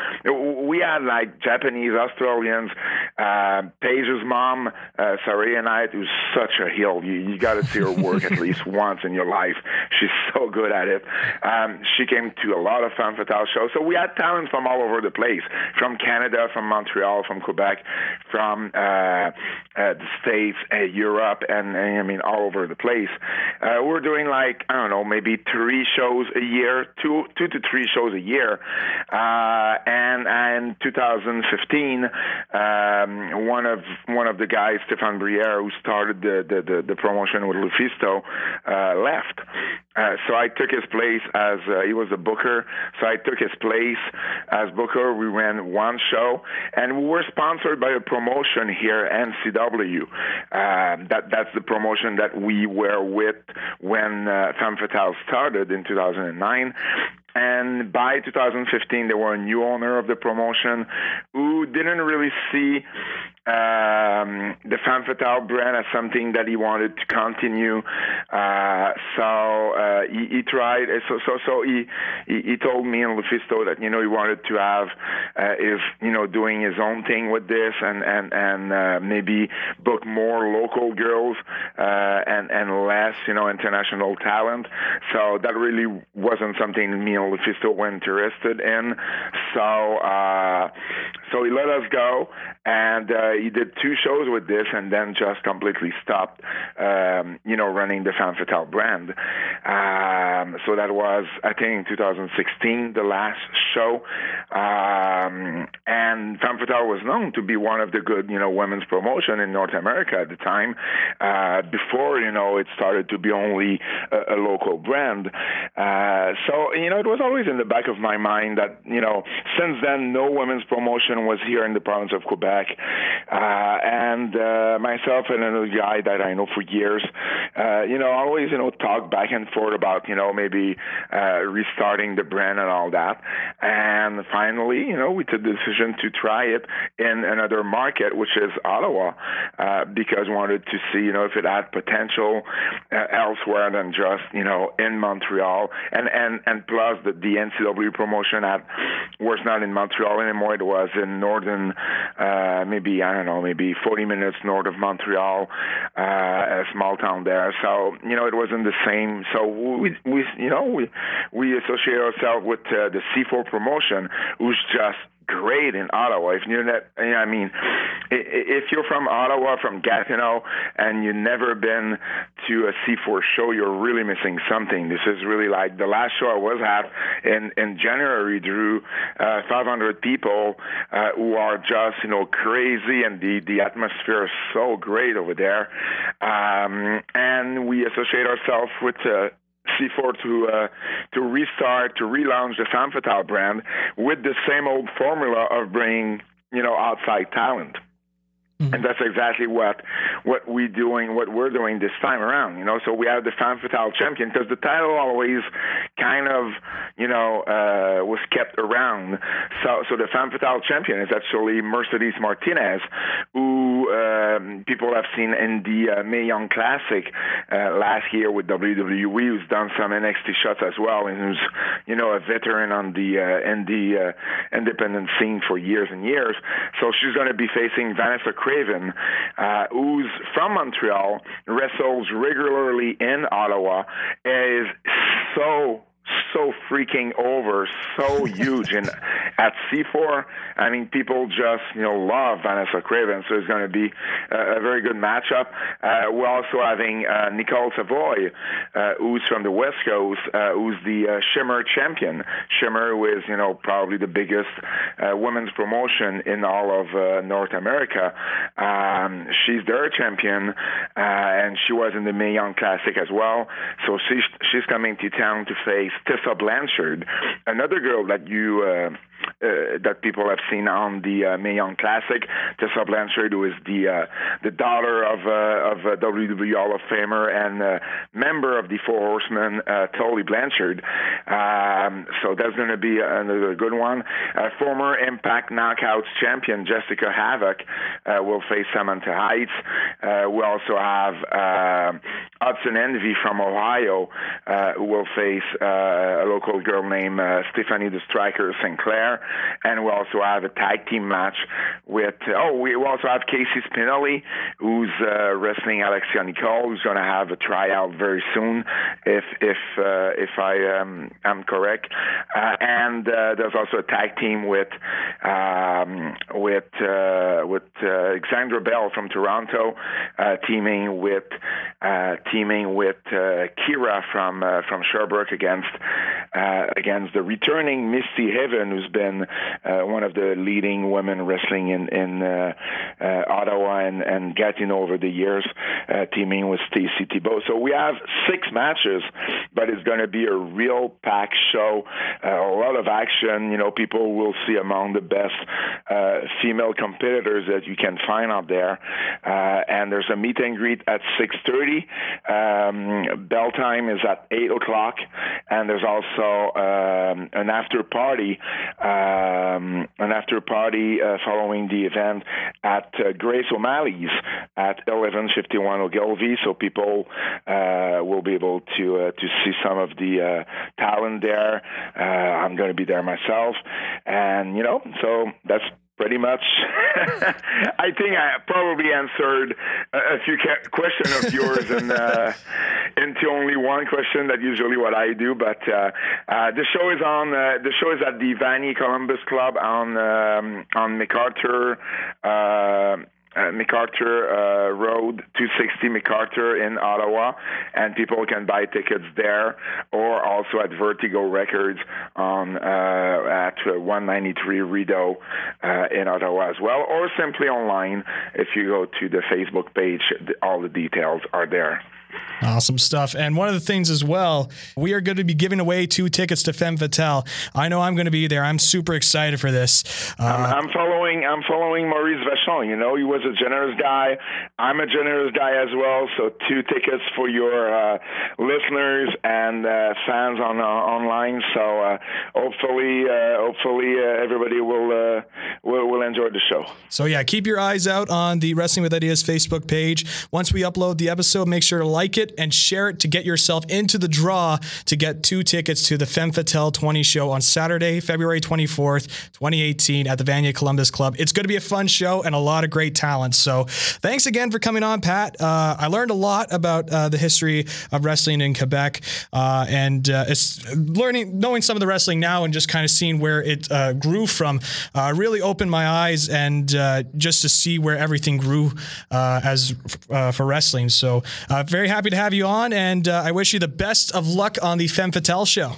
we had like Japanese, Australians, uh, Paige's mom, uh, Saraya Knight, who's such a heel. You, you got to see her work at least *laughs* once in your life. She's so good at it. Um, she came to a lot of Femmes Fatales shows. So we had talent from all over the place, from Canada, from Montreal, from Quebec, from uh, uh, the States, uh, Europe, and, and, I mean all over the place. Uh, we're doing like I don't know, maybe three shows a year, two two to three shows a year. Uh, and in 2015, um, one of one of the guys, Stefan Briere, who started the the, the, the promotion with Lufisto, uh, left, uh, so I took his place as he was a booker. So I took his place as booker. We ran one show, and we were sponsored by a promotion here, NCW. Uh, that that's the promotion that we were with when uh, Femmes Fatales started in 2009. And by 2015, there were a new owner of the promotion who didn't really see um, the Femmes Fatales brand as something that he wanted to continue. Uh, so uh, he, he, tried. So so so he, he, he told me and Lufisto that you know he wanted to have uh, is you know doing his own thing with this and and and uh, maybe book more local girls uh, and and less you know international talent. So that really wasn't something me Lufisto were interested in. So uh, so he let us go and he did two shows with this and then just completely stopped, um, you know, running the Femmes Fatales brand. Um, so that was, I think, in 2016, the last show. Um, and Femmes Fatales was known to be one of the good, you know, women's promotion in North America at the time. Uh, before, you know, it started to be only a, a local brand. Uh, so, you know, it was always in the back of my mind that, you know, since then, no women's promotion was here in the province of Quebec. Uh, and uh, myself and another guy that I know for years, uh, you know, always, you know, talk back and forth about, you know, maybe uh, restarting the brand and all that. And finally, you know, we took the decision to try it in another market, which is Ottawa, uh, because we wanted to see, you know, if it had potential uh, elsewhere than just, you know, in Montreal. And and and plus, the, the NCW promotion had was not in Montreal anymore. It was in northern, uh, maybe I don't know, maybe 40 minutes north of Montreal, uh, a small town there. So you know, it wasn't the same. So we we you know we we associate ourselves with uh, the C4 promotion, who's just great in Ottawa. If you're not, I mean, if you're from Ottawa, from Gatineau, and you've never been to a C4 show, you're really missing something. This is really like the last show I was at in in January drew uh, 500 people uh, who are just you know crazy, and the the atmosphere is so great over there. Um, and we associate ourselves with uh, C4 to uh, to restart to relaunch the Fatale brand with the same old formula of bringing you know outside talent. Mm-hmm. And that's exactly what what we doing, what we're doing this time around. You know, so we have the Femmes Fatales champion because the title always kind of, you know, uh, was kept around. So, so the Femmes Fatales champion is actually Mercedes Martinez, who um, people have seen in the uh, Young Classic uh, last year with WWE, who's done some NXT shots as well, and who's, you know, a veteran on the uh, in the uh, independent scene for years and years. So she's going to be facing Vanessa. Kraven, uh, who's from Montreal, wrestles regularly in Ottawa, is so so freaking over, so *laughs* huge. And at C4, I mean, people just you know love Vanessa Kraven, so it's going to be a, very good matchup. Uh, we're also having uh, Nicole Savoy, uh, who's from the West Coast, uh, who's the uh, Shimmer champion. Shimmer is you know probably the biggest uh, women's promotion in all of North America. Um, she's their champion, and she was in the Mae Young Classic as well. So she's she's coming to town to face Tessa Blanchard, another girl that you uh, uh, that people have seen on the uh, Mae Young Classic. Tessa Blanchard, who is the uh, the daughter of uh, of a WWE Hall of Famer and uh, member of the Four Horsemen, uh, Tully Blanchard. Um, so that's going to be another good one. Uh, former Impact Knockouts champion Jessica Havok uh, will face Samantha Heights. Uh, we also have uh, Hudson Envy from Ohio, uh, who will face uh, a local girl named uh, Stephanie the Striker Sinclair there. And we also have a tag team match with, oh, we also have Casey Spinelli, who's uh, wrestling Alexia Nicole, who's going to have a tryout very soon, if if uh, if I um, am correct. Uh, and uh, there's also a tag team with um, with uh, with uh, Alexandra Bell from Toronto, uh, teaming with uh, teaming with uh, Kira from uh, from Sherbrooke against uh, against the returning Misty Heaven, who's been uh, one of the leading women wrestling in in uh, uh, Ottawa and, and over the years, uh, teaming with Stacy Thibault. So we have six matches, but it's going to be a real packed show, uh, a lot of action. You know, people will see among the best uh, female competitors that you can find out there. And there's a meet and greet at 6:30. Um, bell time is at 8 o'clock, and there's also um, an after party, um, an after party uh, following the event at uh, Grace O'Malley's at 1151 Ogilvie. So people uh, will be able to uh, to see some of the uh, talent there. Uh, I'm going to be there myself, and you know, so that's pretty much. *laughs* I think I probably answered a, few ca- questions of yours and uh, *laughs* into only one question. That usually what I do. But uh, uh, the show is on. Uh, the show is at the Vanier Columbus Club on um, on MacArthur. Uh, uh, MacArthur uh, Road, 260 MacArthur in Ottawa, and people can buy tickets there or also at Vertigo Records on uh, at 193 Rideau uh, in Ottawa as well, or simply online. If you go to the Facebook page, all the details are there.
Awesome stuff. And one of the things as well, we are going to be giving away two tickets to Femmes Fatales. I know I'm going to be there. I'm super excited for this.
Uh, I'm, I'm, following. I'm following Maurice Vachon. You know, he was a generous guy. I'm a generous guy as well. So two tickets for your uh, listeners and uh, fans on uh, online. So uh, hopefully, uh, hopefully everybody will, will will enjoy the show.
So yeah, keep your eyes out on the Wrestling with Ideas Facebook page. Once we upload the episode, make sure to like like it and share it to get yourself into the draw to get two tickets to the Femmes Fatales 20 show on Saturday, February 24th, 2018 at the Vanier Columbus Club. It's going to be a fun show and a lot of great talent. So thanks again for coming on, Pat. Uh, I learned a lot about uh, the history of wrestling in Quebec uh, and uh, it's learning, knowing some of the wrestling now and just kind of seeing where it uh, grew from uh, really opened my eyes and just to see where everything grew as for wrestling. So very happy to have you on, and uh, I wish you the best of luck on the Femmes Fatales show.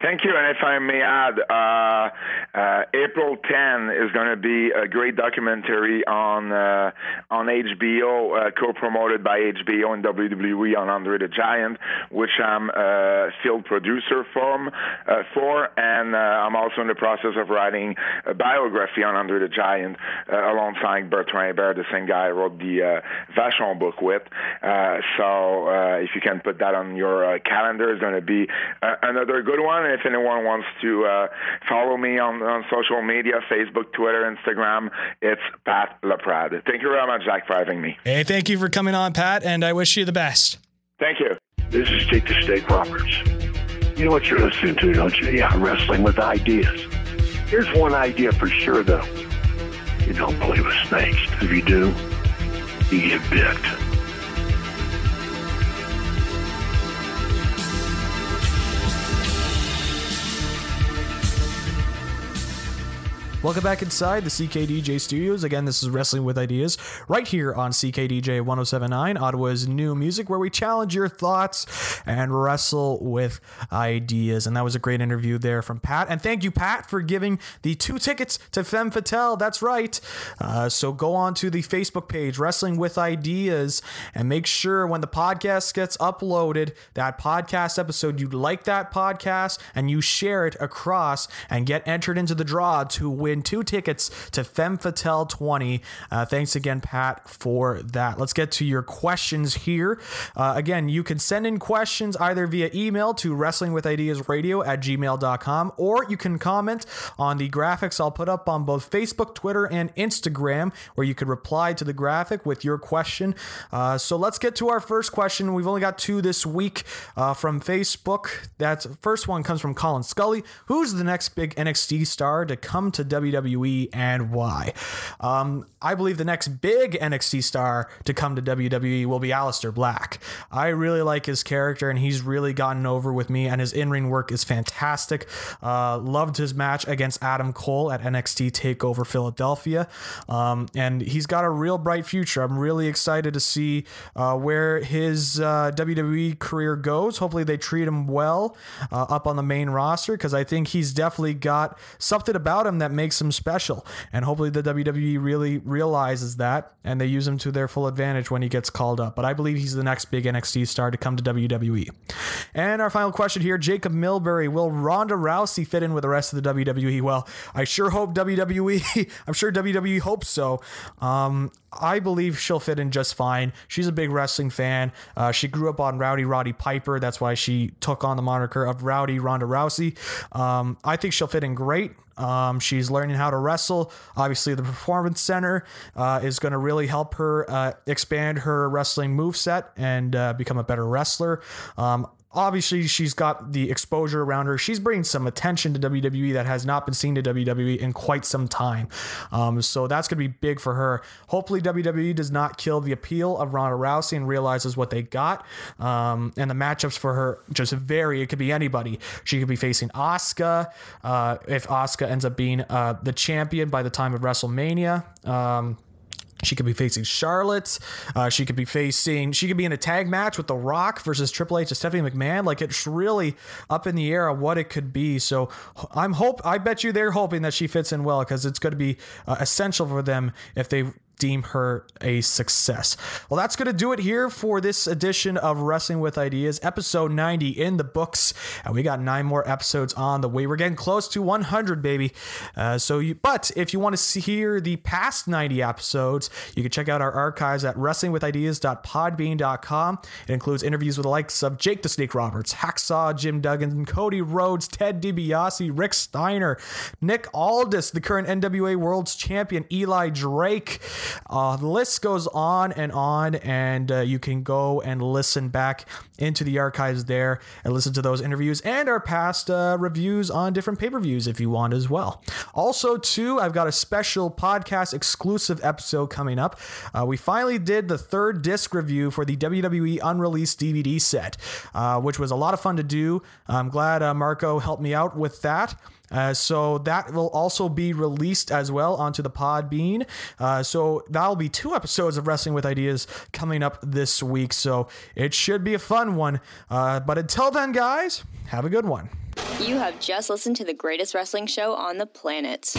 Thank you. And if I may add, uh, uh, April 10 is going to be a great documentary on uh, on HBO, uh, co-promoted by HBO and WWE on Andre the Giant, which I'm a field producer uh, for, and uh, I'm also in the process of writing a biography on Andre the Giant alongside Bertrand Hébert, the same guy I wrote the Vachon book with. so if you can put that on your calendar, it's going to be another good one if anyone wants to uh, follow me on, on social media, Facebook, Twitter, Instagram, it's Pat Laprade. Thank you very much, Zach, for having me.
Hey, thank you for coming on, Pat, and I wish you the best.
Thank you.
This is Jake the Snake Roberts. You know what you're listening to, don't you? Yeah, wrestling with ideas. Here's one idea for sure, though. You don't play with snakes. If you do, you get bit.
Welcome back inside the CKDJ studios. Again, this is Wrestling with Ideas right here on CKDJ 1079, Ottawa's new music, where we challenge your thoughts and wrestle with ideas. And that was a great interview there from Pat. And thank you, Pat, for giving the two tickets to Femmes Fatales. That's right. Uh, so go on to the Facebook page, Wrestling with Ideas, and make sure when the podcast gets uploaded, that podcast episode, you like that podcast and you share it across and get entered into the draw to win win two tickets to Femmes Fatales 20. Uh, thanks again, Pat, for that. Let's get to your questions here. Uh, again, you can send in questions either via email to wrestlingwithideasradio at gmail.com or you can comment on the graphics I'll put up on both Facebook, Twitter, and Instagram, where you could reply to the graphic with your question. Uh, so let's get to our first question. We've only got two this week uh, from Facebook. That first one comes from Colin Scully. Who's the next big NXT star to come to WWE? And why. Um, I believe the next big NXT star to come to WWE will be Aleister Black. I really like his character, and he's really gotten over with me. And his in ring work is fantastic. Uh, loved his match against Adam Cole at NXT Takeover Philadelphia, um, and he's got a real bright future. I'm really excited to see uh, where his uh, WWE career goes. Hopefully, they treat him well uh, up on the main roster because I think he's definitely got something about him that makes him special. And hopefully, the WWE really realizes that and they use him to their full advantage when he gets called up. But I believe he's the next big NXT star to come to WWE. And our final question here Jacob Milbury Will Ronda Rousey fit in with the rest of the WWE? Well, I sure hope WWE, *laughs* I'm sure WWE hopes so. Um, I believe she'll fit in just fine. She's a big wrestling fan. Uh, she grew up on Rowdy Roddy Piper. That's why she took on the moniker of Rowdy Ronda Rousey. Um, I think she'll fit in great. Um, she's learning how to wrestle. Obviously, the Performance Center uh, is going to really help her uh, expand her wrestling move set and uh, become a better wrestler. Um, obviously she's got the exposure around her. She's bringing some attention to WWE that has not been seen to WWE in quite some time. Um, so that's going to be big for her. Hopefully WWE does not kill the appeal of Ronda Rousey and realizes what they got. Um, and the matchups for her just vary. It could be anybody. She could be facing Asuka. Uh, if Asuka ends up being uh, the champion by the time of WrestleMania. Um, she could be facing Charlotte. Uh, she could be facing. She could be in a tag match with The Rock versus Triple H and Stephanie McMahon. Like it's really up in the air of what it could be. So I'm hope. I bet you they're hoping that she fits in well because it's going to be uh, essential for them if they deem her a success. Well, that's going to do it here for this edition of Wrestling with Ideas, episode 90 in the books. And we got nine more episodes on the way. We're getting close to 100, baby. Uh, so, you, but if you want to hear the past 90 episodes, you can check out our archives at wrestlingwithideas.podbean.com. It includes interviews with the likes of Jake the Snake Roberts, Hacksaw Jim Duggan, Cody Rhodes, Ted DiBiase, Rick Steiner, Nick Aldis, the current NWA World's Champion, Eli Drake. Uh, the list goes on and on, and uh, you can go and listen back into the archives there and listen to those interviews and our past uh, reviews on different pay per views if you want as well. Also, too, I've got a special podcast exclusive episode coming up. Uh, we finally did the third disc review for the WWE unreleased DVD set, uh, which was a lot of fun to do. I'm glad uh, Marco helped me out with that. Uh, so that will also be released as well onto the Podbean. Uh, so that'll be two episodes of Wrestling with Ideas coming up this week. So it should be a fun one. Uh, but until then, guys, have a good one.
You have just listened to the greatest wrestling show on the planet.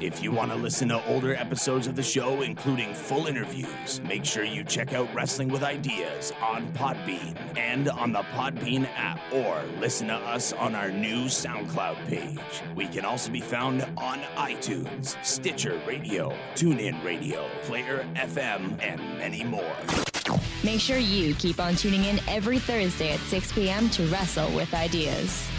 If you want to listen to older episodes of the show, including full interviews, make sure you check out Wrestling with Ideas on Podbean and on the Podbean app, or listen to us on our new SoundCloud page. We can also be found on iTunes, Stitcher Radio, TuneIn Radio, Player FM, and many more.
Make sure you keep on tuning in every Thursday at 6 p.m. to Wrestle with Ideas.